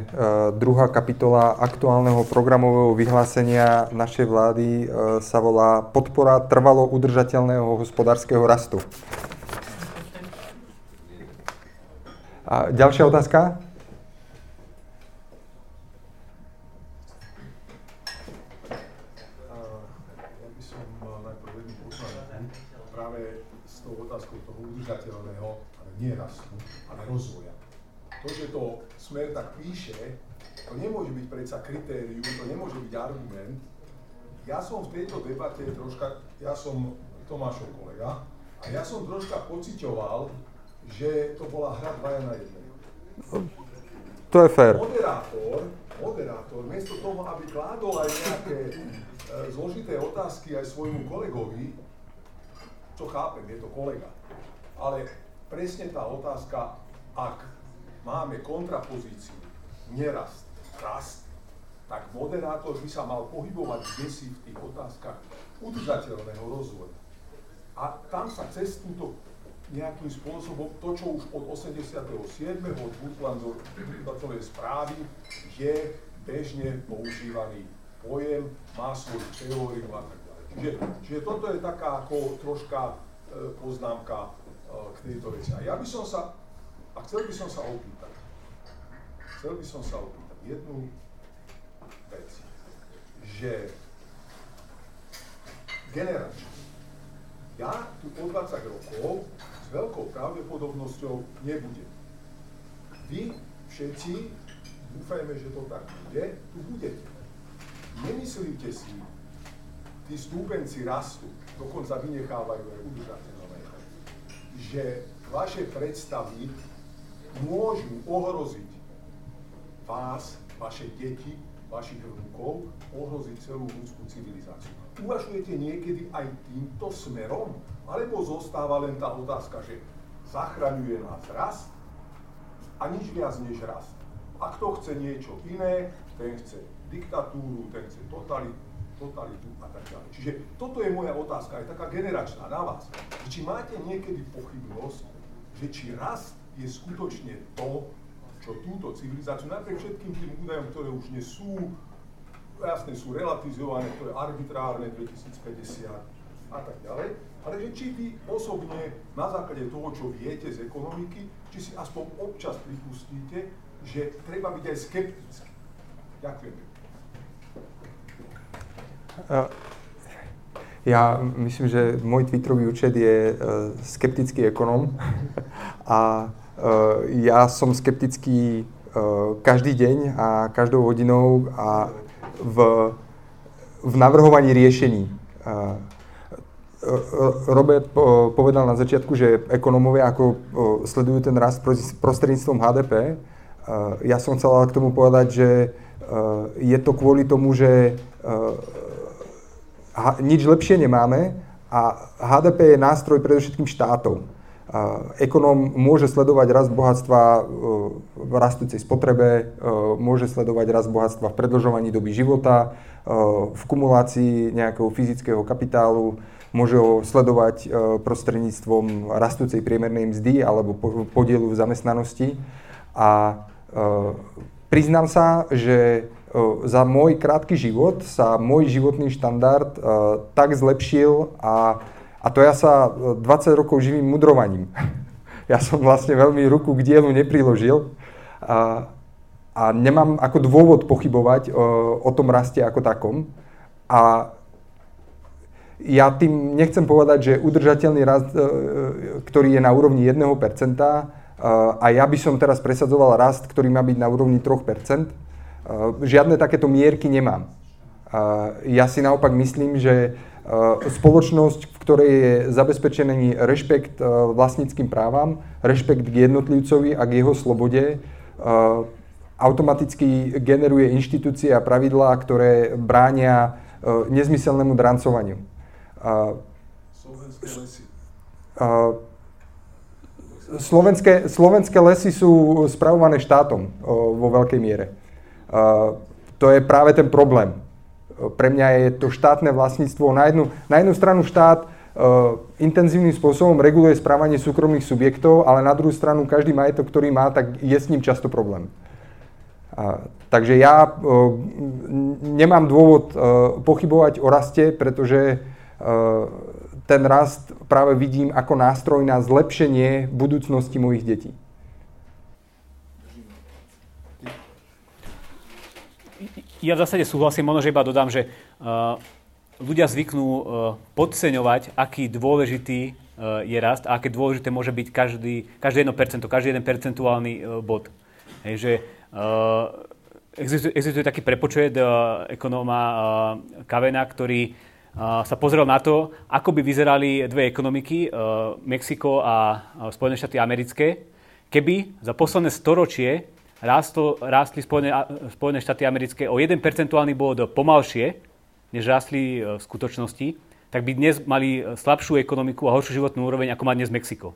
druhá kapitola aktuálneho programového vyhlásenia našej vlády e, sa volá Podpora trvalo udržateľného hospodárskeho rastu. A ďalšia otázka? práve s tou otázkou toho udržateľného, ale nie rastu, ale rozvoja to, že to smer tak píše, to nemôže byť predsa kritérium, to nemôže byť argument. Ja som v tejto debate troška, ja som Tomášov kolega, a ja som troška pociťoval, že to bola hra dvaja na jedného. To je fér. Moderátor, moderátor, miesto toho, aby kládol aj nejaké e, zložité otázky aj svojmu kolegovi, čo chápem, je to kolega, ale presne tá otázka, ak máme kontrapozíciu nerast, rast, tak moderátor by sa mal pohybovať desi v tých otázkach udržateľného rozvoja. A tam sa cez túto nejakým spôsobom, to čo už od 87. od Brundtlandovej správy je bežne používaný pojem, má svoju teóriu a tak ďalej. Čiže, čiže toto je taká ako troška e, poznámka k tejto veci. A ja by som sa a chcel by som sa opýtať, chcel by som sa opýtať jednu vec, že generačne, ja tu o 20 rokov s veľkou pravdepodobnosťou nebudem. Vy všetci, dúfajme, že to tak bude, tu budete. Nemyslíte si, tí stúpenci rastu, dokonca vynechávajú aj udržateľné, že vaše predstavy môžu ohroziť vás, vaše deti, vašich vnúkov, ohroziť celú ľudskú civilizáciu. Uvažujete niekedy aj týmto smerom? Alebo zostáva len tá otázka, že zachraňuje nás rast a nič viac než rast. A kto chce niečo iné, ten chce diktatúru, ten chce totalitu, totalitu a tak ďalej. Čiže toto je moja otázka, aj taká generačná na vás. Či máte niekedy pochybnosť, že či rast je skutočne to, čo túto civilizáciu, napriek všetkým tým údajom, ktoré už nie sú, jasne sú relativizované, to je arbitrárne 2050 a tak ďalej, ale že či vy osobne na základe toho, čo viete z ekonomiky, či si aspoň občas pripustíte, že treba byť aj skeptický. Ďakujem. Ja myslím, že môj Twitterový účet je uh, skeptický ekonom a Eh, ja som skeptický eh, každý deň a každou hodinou a v, v navrhovaní riešení. Robert povedal na začiatku, že ekonómovia ako sledujú ten rast prostredníctvom HDP. Ja som chcel k tomu povedať, že je to kvôli tomu, že nič lepšie nemáme a HDP je nástroj predovšetkým štátov. Ekonóm môže sledovať rast bohatstva e, v rastúcej spotrebe, e, môže sledovať rast bohatstva v predlžovaní doby života, e, v kumulácii nejakého fyzického kapitálu, môže ho sledovať prostredníctvom rastúcej priemernej mzdy alebo podielu v zamestnanosti. A priznám sa, že za môj krátky život sa môj životný štandard tak zlepšil a a to ja sa 20 e, rokov živím mudrovaním. Ja som vlastne veľmi ruku k dielu nepriložil a, a nemám ako dôvod pochybovať e, o tom raste ako takom. A ja tým nechcem povedať, že udržateľný rast, e, ktorý je na úrovni 1%, a ja by som teraz presadzoval rast, ktorý má byť na úrovni 3%, žiadne takéto mierky nemám. Ja si naopak myslím, že spoločnosť, v ktorej je zabezpečený rešpekt vlastníckým právam, rešpekt k jednotlivcovi a k jeho slobode, automaticky generuje inštitúcie a pravidlá, ktoré bránia nezmyselnému drancovaniu. slovenské, slovenské lesy sú spravované štátom vo veľkej miere. To je práve ten problém. Pre mňa je to štátne vlastníctvo. Na jednu, na jednu stranu štát intenzívnym spôsobom reguluje správanie súkromných subjektov, ale na druhú stranu každý majetok, ktorý má, tak je s ním často problém. A, takže ja uh, nemám dôvod uh, pochybovať o raste, pretože uh, ten rast práve vidím ako nástroj na zlepšenie budúcnosti mojich detí. Ja v zásade súhlasím, možno, že iba dodám, že uh, ľudia zvyknú uh, podceňovať, aký dôležitý uh, je rast a aké dôležité môže byť každý, každé 1%, každý jeden percentuálny uh, bod. Hej, že uh, existuje, existuje taký prepočet uh, ekonóma uh, Kavena, ktorý sa pozrel na to, ako by vyzerali dve ekonomiky, e, Mexiko a Spojené štáty americké, keby za posledné storočie rástlo, rástli Spojené, Spojené štáty americké o 1 percentuálny bod pomalšie, než rástli e, v skutočnosti, tak by dnes mali slabšiu ekonomiku a horšiu životnú úroveň, ako má dnes Mexiko.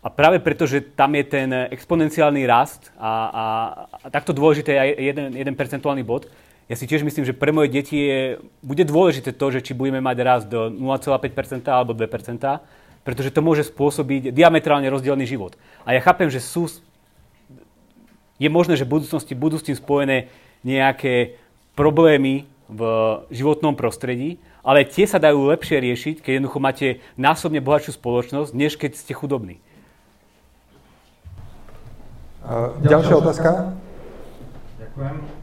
A práve preto, že tam je ten exponenciálny rast a, a, a takto dôležité je jeden, jeden percentuálny bod, ja si tiež myslím, že pre moje deti je, bude dôležité to, že či budeme mať rast do 0,5% alebo 2%, pretože to môže spôsobiť diametrálne rozdielný život. A ja chápem, že sú, je možné, že v budúcnosti budú s tým spojené nejaké problémy v životnom prostredí, ale tie sa dajú lepšie riešiť, keď jednoducho máte násobne bohatšiu spoločnosť, než keď ste chudobní. Uh, ďalšia otázka? Ďakujem.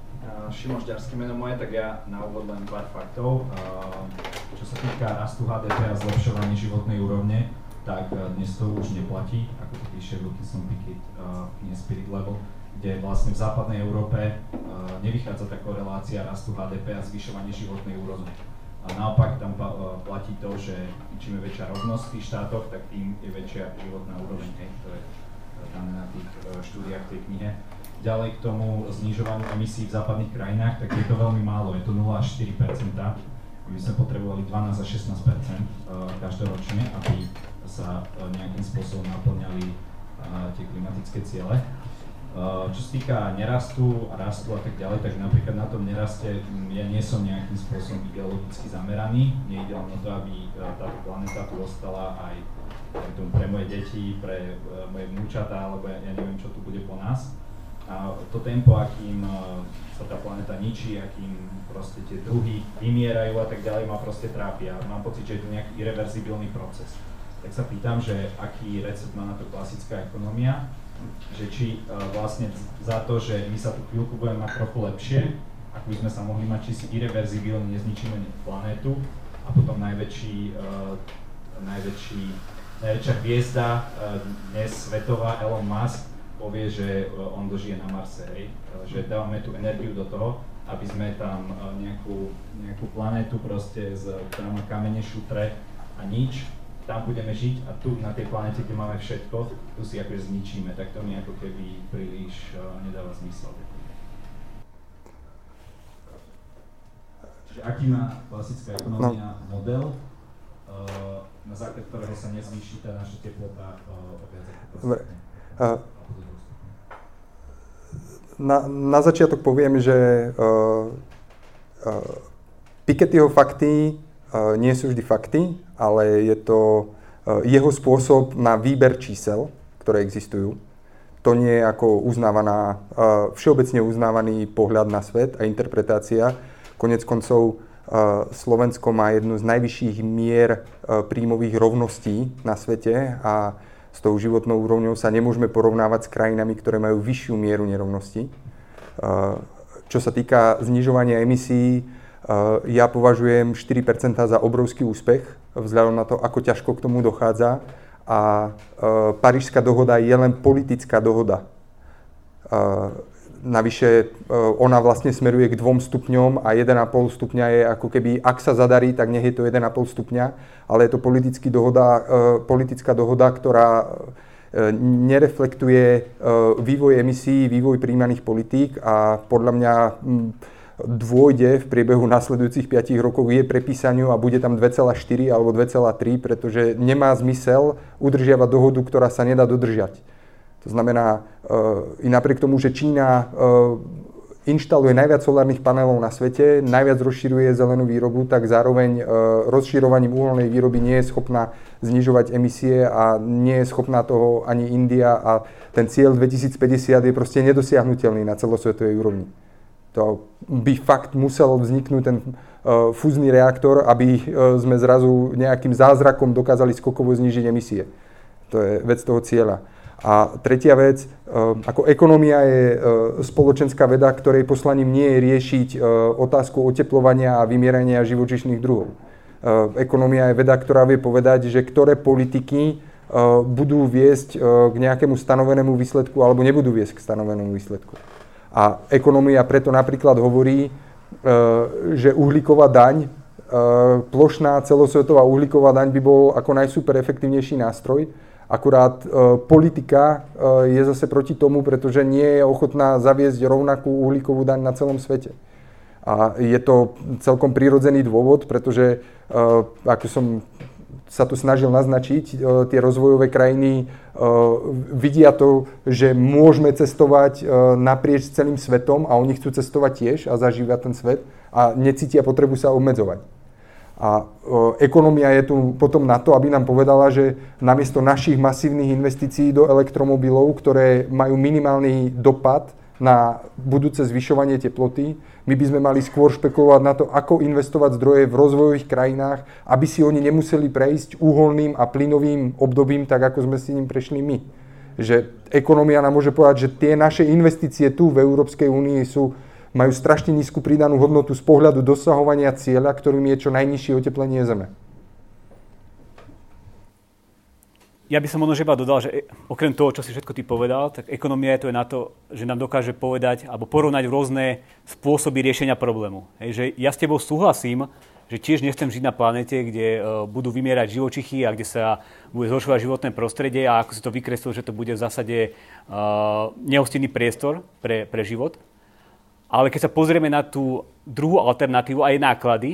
Šimon Žďarský meno moje, tak ja na úvod len pár faktov. Čo sa týka rastu HDP a zlepšovania životnej úrovne, tak e, dnes to už neplatí, ako to píše Wilkinson Pickett v knihe Spirit Level, kde vlastne v západnej Európe e, nevychádza tá korelácia rastu HDP a zvyšovanie životnej úrovne. A naopak tam e, platí to, že čím je väčšia rovnosť v tých štátoch, tak tým je väčšia životná úroveň. Hej, to je dané na tých štúdiách tej knihe ďalej k tomu znižovaniu emisí v západných krajinách, tak je to veľmi málo, je to 0 až 4 My by sme potrebovali 12 až 16 eh, každoročne, aby sa nejakým spôsobom naplňali tie klimatické ciele. Čo sa týka nerastu a rastu a tak ďalej, tak napríklad na tom neraste hm, ja nie som nejakým spôsobom ideologicky zameraný. Nejde len o to, aby táto planéta tu ostala aj pre moje deti, pre moje vnúčatá, alebo ja, neviem, čo tu bude po nás a to tempo, akým sa tá planéta ničí, akým proste tie druhy vymierajú a tak ďalej, ma proste trápia. Mám pocit, že je to nejaký irreverzibilný proces. Tak sa pýtam, že aký recept má na to klasická ekonomia, že či uh, vlastne za to, že my sa tu chvíľku budeme mať trochu lepšie, ako by sme sa mohli mať, či si irreverzibilne nezničíme planétu a potom najväčší, uh, najväčší, najväčšia hviezda uh, dnes svetová Elon Musk povie, že e, on dožije na Marse, hej? E, že dávame tú energiu do toho, aby sme tam e, nejakú, nejakú planétu proste, z, ktorá má kamene, šutre a nič, tam budeme žiť a tu na tej planete, kde máme všetko, tu si akože zničíme, tak to mi ako keby príliš uh, nedáva zmysel. Čiže aký má klasická ekonomia no. model, uh, na základe ktorého sa nezvýši tá naša teplota uh, o viac uh, na, na začiatok poviem, že uh, uh, Pikettyho fakty nie sú vždy fakty, ale je to uh, jeho spôsob na výber čísel, ktoré existujú. To nie je ako uznávaná, uh, všeobecne uznávaný pohľad na svet a interpretácia. Konec koncov Slovensko má jednu z najvyšších mier príjmových rovností na svete a s tou životnou úrovňou sa nemôžeme porovnávať s krajinami, ktoré majú vyššiu mieru nerovnosti. Čo sa týka znižovania emisí, ja považujem 4% za obrovský úspech, vzhľadom na to, ako ťažko k tomu dochádza. A Parížská dohoda je len politická dohoda. Navyše ona vlastne smeruje k dvom stupňom a 1,5 stupňa je ako keby, ak sa zadarí, tak nech je to 1,5 stupňa, ale je to dohoda, politická dohoda, ktorá nereflektuje vývoj emisí, vývoj príjmaných politík a podľa mňa dôjde v priebehu nasledujúcich 5 rokov je prepísaniu a bude tam 2,4 alebo 2,3, pretože nemá zmysel udržiavať dohodu, ktorá sa nedá dodržať. To znamená, e, i napriek tomu, že Čína e, inštaluje najviac solárnych panelov na svete, najviac rozširuje zelenú výrobu, tak zároveň e, rozširovaním uholnej výroby nie je schopná znižovať emisie a nie je schopná toho ani India a ten cieľ 2050 je proste nedosiahnutelný na celosvetovej úrovni. To by fakt musel vzniknúť ten uh, fúzny reaktor, aby uh, sme zrazu nejakým zázrakom dokázali skokovo znižiť emisie. To je vec toho cieľa. A tretia vec, uh, ako ekonomia je spoločenská veda, ktorej poslaním nie je riešiť otázku oteplovania a vymierania živočišných druhov. Uh, ekonomia je veda, ktorá vie povedať, že ktoré politiky budú viesť k nejakému stanovenému výsledku alebo nebudú viesť k stanovenému výsledku. A ekonomia preto napríklad hovorí, e, že uhlíková daň, e, plošná celosvetová uhlíková daň by bol ako najsuper efektívnejší nástroj, akurát e, politika je zase proti tomu, pretože nie je ochotná zaviesť rovnakú uhlíkovú daň na celom svete. A je to celkom prírodzený dôvod, pretože, ako som sa tu snažil naznačiť, e, tie rozvojové krajiny e, vidia to, že môžeme cestovať e, naprieč celým svetom a oni chcú cestovať tiež a zažívať ten svet a necítia potrebu sa obmedzovať. A ekonomia je tu potom na to, aby nám povedala, že namiesto našich masívnych investícií do elektromobilov, ktoré majú minimálny dopad na budúce zvyšovanie teploty, my by sme mali skôr špekulovať na to, ako investovať zdroje v rozvojových krajinách, aby si oni nemuseli prejsť uholným a plynovým obdobím, tak ako sme si ním prešli my. Že ekonomia nám môže povedať, že tie naše investície tu v Európskej únii sú, majú strašne nízku pridanú hodnotu z pohľadu dosahovania cieľa, ktorým je čo najnižšie oteplenie Zeme. Ja by som možno iba dodal, že e, okrem toho, čo si všetko ty povedal, tak ekonomia je to je na to, že nám dokáže povedať alebo porovnať rôzne spôsoby riešenia problému. Hej, že ja s tebou súhlasím, že tiež nechcem žiť na planete, kde uh, budú vymierať živočichy a kde sa bude zhoršovať životné prostredie a ako si to vykreslil, že to bude v zásade uh, neostinný priestor pre, pre život. Ale keď sa pozrieme na tú druhú alternatívu a jej náklady,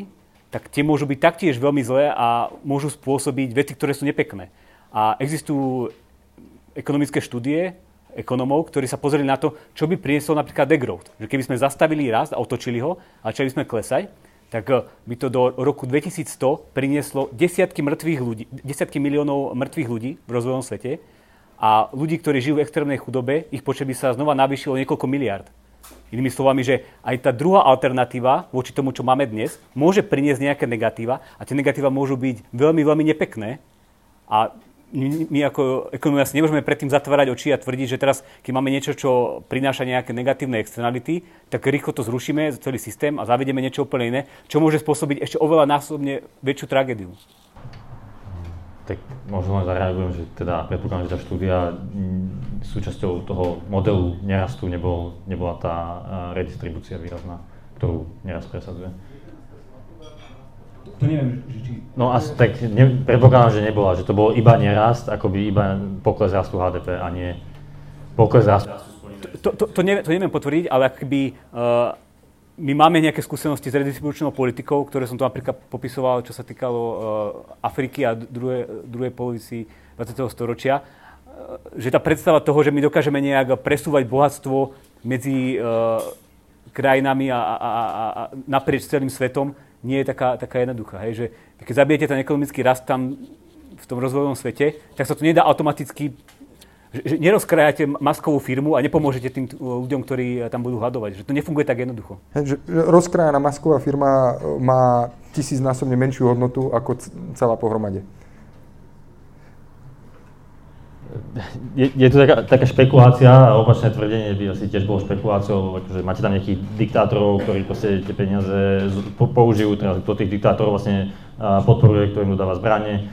tak tie môžu byť taktiež veľmi zlé a môžu spôsobiť veci, ktoré sú nepekné. A existujú ekonomické štúdie ekonomov, ktorí sa pozreli na to, čo by priniesol napríklad degrowth. Že keby sme zastavili rast a otočili ho a začali sme klesať, tak eh, by to do roku 2100 prinieslo desiatky mŕtvych ľudí, desiatky miliónov mŕtvych ľudí v rozvojom svete a ľudí, ktorí žijú v extrémnej chudobe, ich počet by sa znova navýšilo niekoľko miliard. Inými slovami, že aj tá druhá alternatíva voči tomu, čo máme dnes, môže priniesť nejaké negatíva a tie negatíva môžu byť veľmi, veľmi nepekné a my ako ekonomia si nemôžeme predtým zatvárať oči a tvrdiť, že teraz, keď máme niečo, čo prináša nejaké negatívne externality, tak rýchlo to zrušíme, celý systém a zavedieme niečo úplne iné, čo môže spôsobiť ešte oveľa násobne väčšiu tragédiu. Tak možno len zareagujem, že teda predpokladám, že tá štúdia súčasťou toho modelu nerastu nebol, nebola tá redistribúcia výrazná, ktorú neraz presadzuje. To neviem, že či... No asi tak ne, predpokladám, že nebola, že to bol iba nerast, akoby iba pokles rastu HDP a nie pokles rastu. To, to, to, neviem, to neviem potvrdiť, ale akby uh, my máme nejaké skúsenosti s redistribučnou politikou, ktoré som tu napríklad popisoval, čo sa týkalo uh, Afriky a druhej, druhej polovici 20. storočia, uh, že tá predstava toho, že my dokážeme nejak presúvať bohatstvo medzi uh, krajinami a, a, a, a naprieč celým svetom, nie je taká, taká jednoduchá. Hej? Že keď zabijete ten ekonomický rast tam v tom rozvojovom svete, tak sa to nedá automaticky že nerozkrajate maskovú firmu a nepomôžete tým ľuďom, ktorí tam budú hľadovať. Že to nefunguje tak jednoducho. Že rozkrajaná masková firma e, má tisícnásobne menšiu hodnotu ako celá pohromade. je, je tu taká, taká špekulácia a opačné tvrdenie by asi tiež bolo špekuláciou, akože máte tam nejakých diktátorov, ktorí proste tie peniaze použijú, teda to tých diktátorov vlastne podporuje, ktorým dodáva zbranie.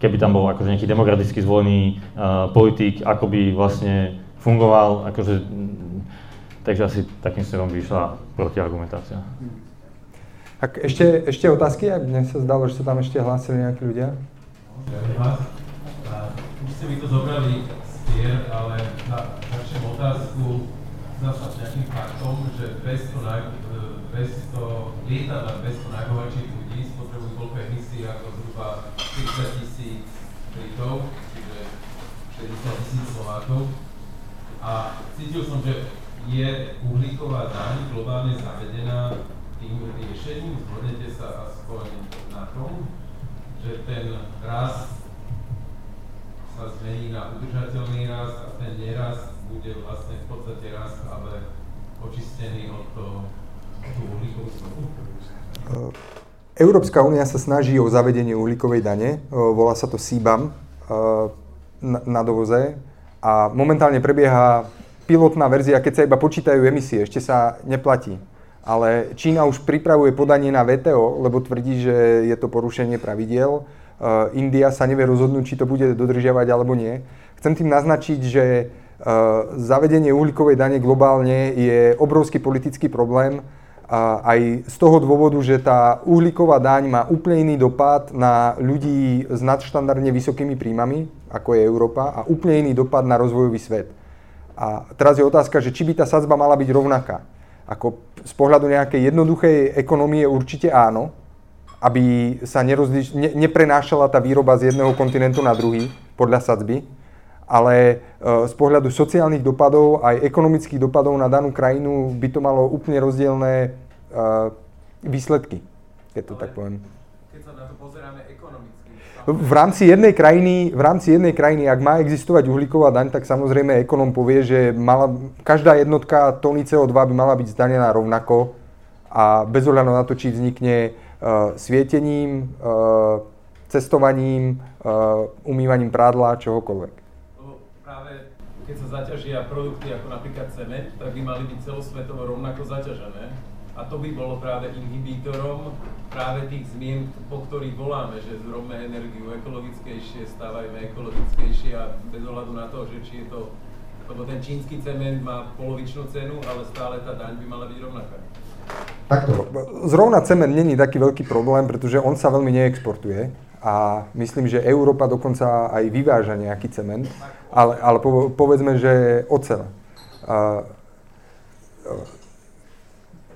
Keby tam bol akože nejaký demokraticky zvolený politik, ako by vlastne fungoval, akože, takže asi takým smerom by išla protiargumentácia. Tak ešte, ešte otázky, ak mne sa zdalo, že sa tam ešte hlásili nejakí ľudia. Už ste mi to zobrali stier, ale na, začnem otázku zase nejakým faktom, že bez toho 200 lietadla, 200 najbohatších ľudí spotrebujú toľko emisí ako zhruba 30 tisíc Britov, čiže 60 tisíc Slovákov. A cítil som, že je uhlíková daň globálne zavedená tým riešením, zhodnete sa aspoň na tom, že ten rast sa zmení na udržateľný rast a ten nerast bude vlastne v podstate rast, ale očistený od toho, tú uhlíkovú stopu? Európska únia sa snaží o zavedenie uhlíkovej dane, volá sa to CBAM na dovoze a momentálne prebieha pilotná verzia, keď sa iba počítajú emisie, ešte sa neplatí. Ale Čína už pripravuje podanie na VTO, lebo tvrdí, že je to porušenie pravidiel. India sa nevie rozhodnúť, či to bude dodržiavať alebo nie. Chcem tým naznačiť, že zavedenie uhlíkovej dane globálne je obrovský politický problém, aj z toho dôvodu, že tá uhlíková daň má úplne iný dopad na ľudí s nadštandardne vysokými príjmami, ako je Európa, a úplne iný dopad na rozvojový svet. A teraz je otázka, že či by tá sadzba mala byť rovnaká. Ako z pohľadu nejakej jednoduchej ekonomie určite áno, aby sa nerozliš- ne- neprenášala tá výroba z jedného kontinentu na druhý podľa sadzby, ale e, z pohľadu sociálnych dopadov aj ekonomických dopadov na danú krajinu by to malo úplne rozdielne e, výsledky, keď to ale tak poviem. Keď sa na to pozeráme ekonomicky. V rámci jednej krajiny, v rámci jednej krajiny, ak má existovať uhlíková daň, tak samozrejme ekonom povie, že mala, každá jednotka tóny CO2 by mala byť zdanená rovnako a bez ohľadu na to, či vznikne svietením, uh, cestovaním, uh, umývaním prádla, čohokoľvek keď sa zaťažia produkty ako napríklad cement, tak by mali byť celosvetovo rovnako zaťažené. A to by bolo práve inhibítorom práve tých zmien, po ktorých voláme, že zrobme energiu ekologickejšie, stávajme ekologickejšie a bez ohľadu na to, že či je to, lebo ten čínsky cement má polovičnú cenu, ale stále tá daň by mala byť rovnaká. Takto, zrovna cement není taký veľký problém, pretože on sa veľmi neexportuje a myslím, že Európa dokonca aj vyváža nejaký cement ale, ale povedzme, že ocel. Uh,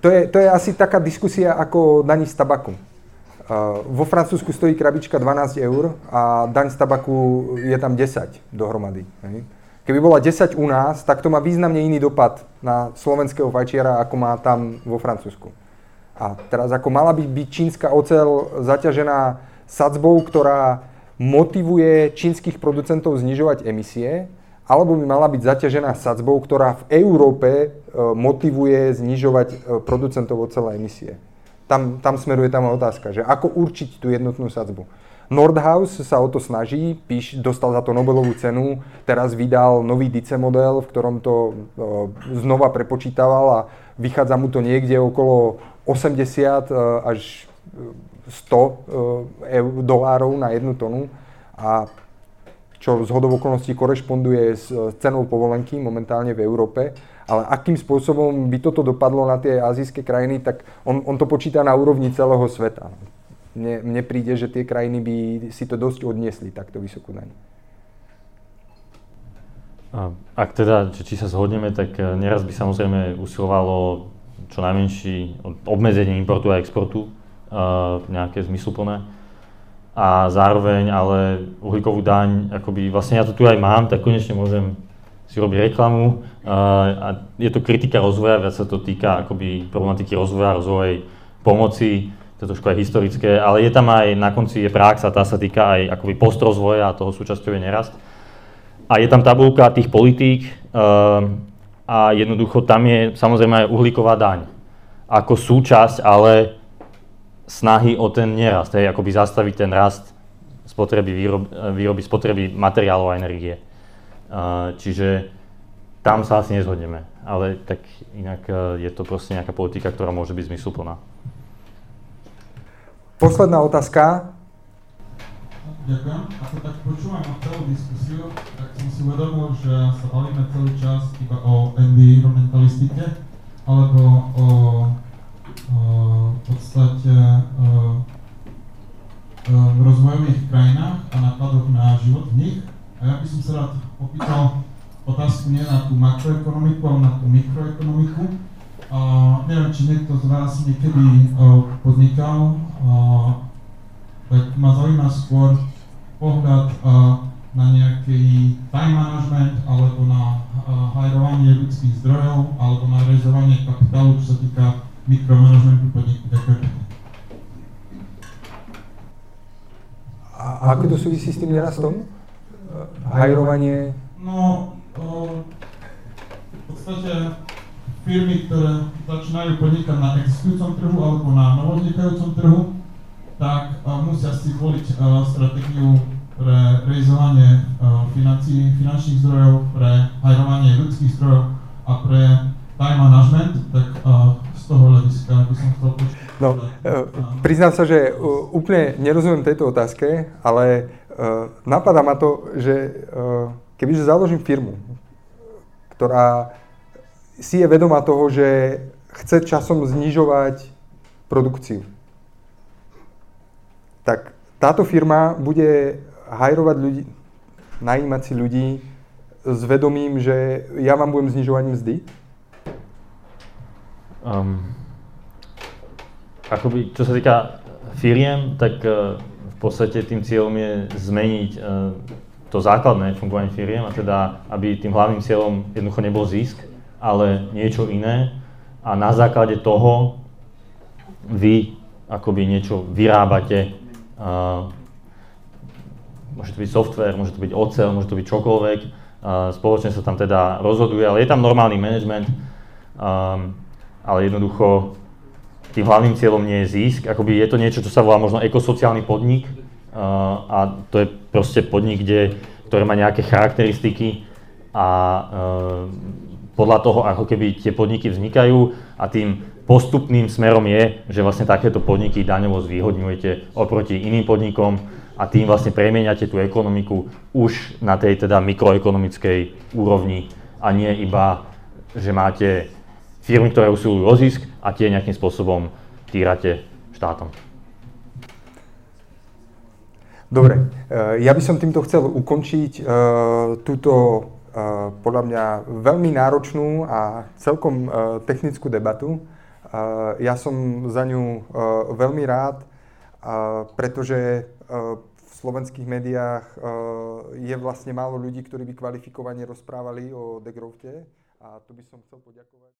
to, je, to je asi taká diskusia ako daň z tabaku. Uh, vo Francúzsku stojí krabička 12 eur a daň z tabaku je tam 10 dohromady. Hej. Keby bola 10 u nás, tak to má významne iný dopad na slovenského fajčiara, ako má tam vo Francúzsku. A teraz ako mala by byť čínska ocel zaťažená sadzbou, ktorá motivuje čínskych producentov znižovať emisie, alebo by mala byť zaťažená sadzbou, ktorá v Európe e, motivuje znižovať e, producentov celé emisie. Tam, tam smeruje tam otázka, že ako určiť tú jednotnú sadzbu. Nordhaus sa o to snaží, píš, dostal za to Nobelovú cenu, teraz vydal nový DICE model, v ktorom to e, znova prepočítaval a vychádza mu to niekde okolo 80 až 100 eur, dolárov na jednu tonu a čo z hodov okolností korešponduje s cenou povolenky momentálne v Európe. Ale akým spôsobom by toto dopadlo na tie azijské krajiny, tak on, on to počíta na úrovni celého sveta. Mne, mne príde, že tie krajiny by si to dosť odniesli, takto vysokú daň. Ak teda, či sa zhodneme, tak eh, neraz by samozrejme usilovalo čo najmenší obmedzenie importu a exportu nejaké zmysluplné. A zároveň ale uhlíkovú daň, akoby vlastne ja to tu aj mám, tak konečne môžem si robiť reklamu. A je to kritika rozvoja, viac sa to týka akoby problematiky rozvoja, rozvojej pomoci, to je trošku aj historické, ale je tam aj na konci je prax a tá sa týka aj akoby postrozvoja a toho súčasťou nerast. A je tam tabulka tých politík a jednoducho tam je samozrejme aj uhlíková daň ako súčasť, ale snahy o ten nerast, hej, akoby zastaviť ten rast spotreby výrob, výroby, spotreby materiálov a energie. Uh, čiže tam sa asi nezhodneme, ale tak inak uh, je to proste nejaká politika, ktorá môže byť zmysluplná. Posledná otázka. Ďakujem. Ako tak počúvam celú diskusiu, tak som si uvedomil, že sa bavíme celý čas iba o environmentalistike, alebo o v podstate v rozvojových krajinách a nákladoch na život v nich. A ja by som sa rád opýtal otázku nie na tú makroekonomiku, ale na tú mikroekonomiku. A neviem, či niekto z vás niekedy uh, podnikal, tak ma zaujíma skôr pohľad na nejaký time management alebo na hajrovanie ľudských zdrojov alebo na realizovanie kapitálu, čo sa týka mikromanagementu podniku. Ďakujem. A ako to súvisí s tým nerastom? Hajrovanie? No, uh, v podstate firmy, ktoré začínajú podnikať na existujúcom trhu alebo na novovznikajúcom trhu, tak musia si voliť uh, stratégiu pre realizovanie uh, financí, finančných zdrojov, pre hajrovanie ľudských zdrojov a pre time management, tak uh, z toho hľadiska by som chcel počuť. No, priznám sa, že úplne nerozumiem tejto otázke, ale napadá ma to, že kebyže založím firmu, ktorá si je vedomá toho, že chce časom znižovať produkciu. Tak táto firma bude hajrovať ľudí, najímať si ľudí s vedomím, že ja vám budem znižovať mzdy? Um, akoby, čo sa týka firiem, tak uh, v podstate tým cieľom je zmeniť uh, to základné fungovanie firiem a teda, aby tým hlavným cieľom jednoducho nebol zisk, ale niečo iné a na základe toho vy akoby niečo vyrábate. Môže to byť software, môže to byť ocel, môže to byť čokoľvek. Spoločne sa tam teda rozhoduje, ale je tam normálny management, ale jednoducho tým hlavným cieľom nie je zisk. Akoby je to niečo, čo sa volá možno ekosociálny podnik a to je proste podnik, kde, ktorý má nejaké charakteristiky a podľa toho, ako keby tie podniky vznikajú a tým postupným smerom je, že vlastne takéto podniky daňovo zvýhodňujete oproti iným podnikom a tým vlastne premieňate tú ekonomiku už na tej teda mikroekonomickej úrovni a nie iba, že máte firmy, ktoré usilujú o zisk a tie nejakým spôsobom týrate štátom. Dobre, eh, ja by som týmto chcel ukončiť uh, túto podľa mňa veľmi náročnú a celkom technickú debatu. Ja som za ňu veľmi rád, pretože v slovenských médiách je vlastne málo ľudí, ktorí by kvalifikovane rozprávali o degrowte a tu by som chcel poďakovať.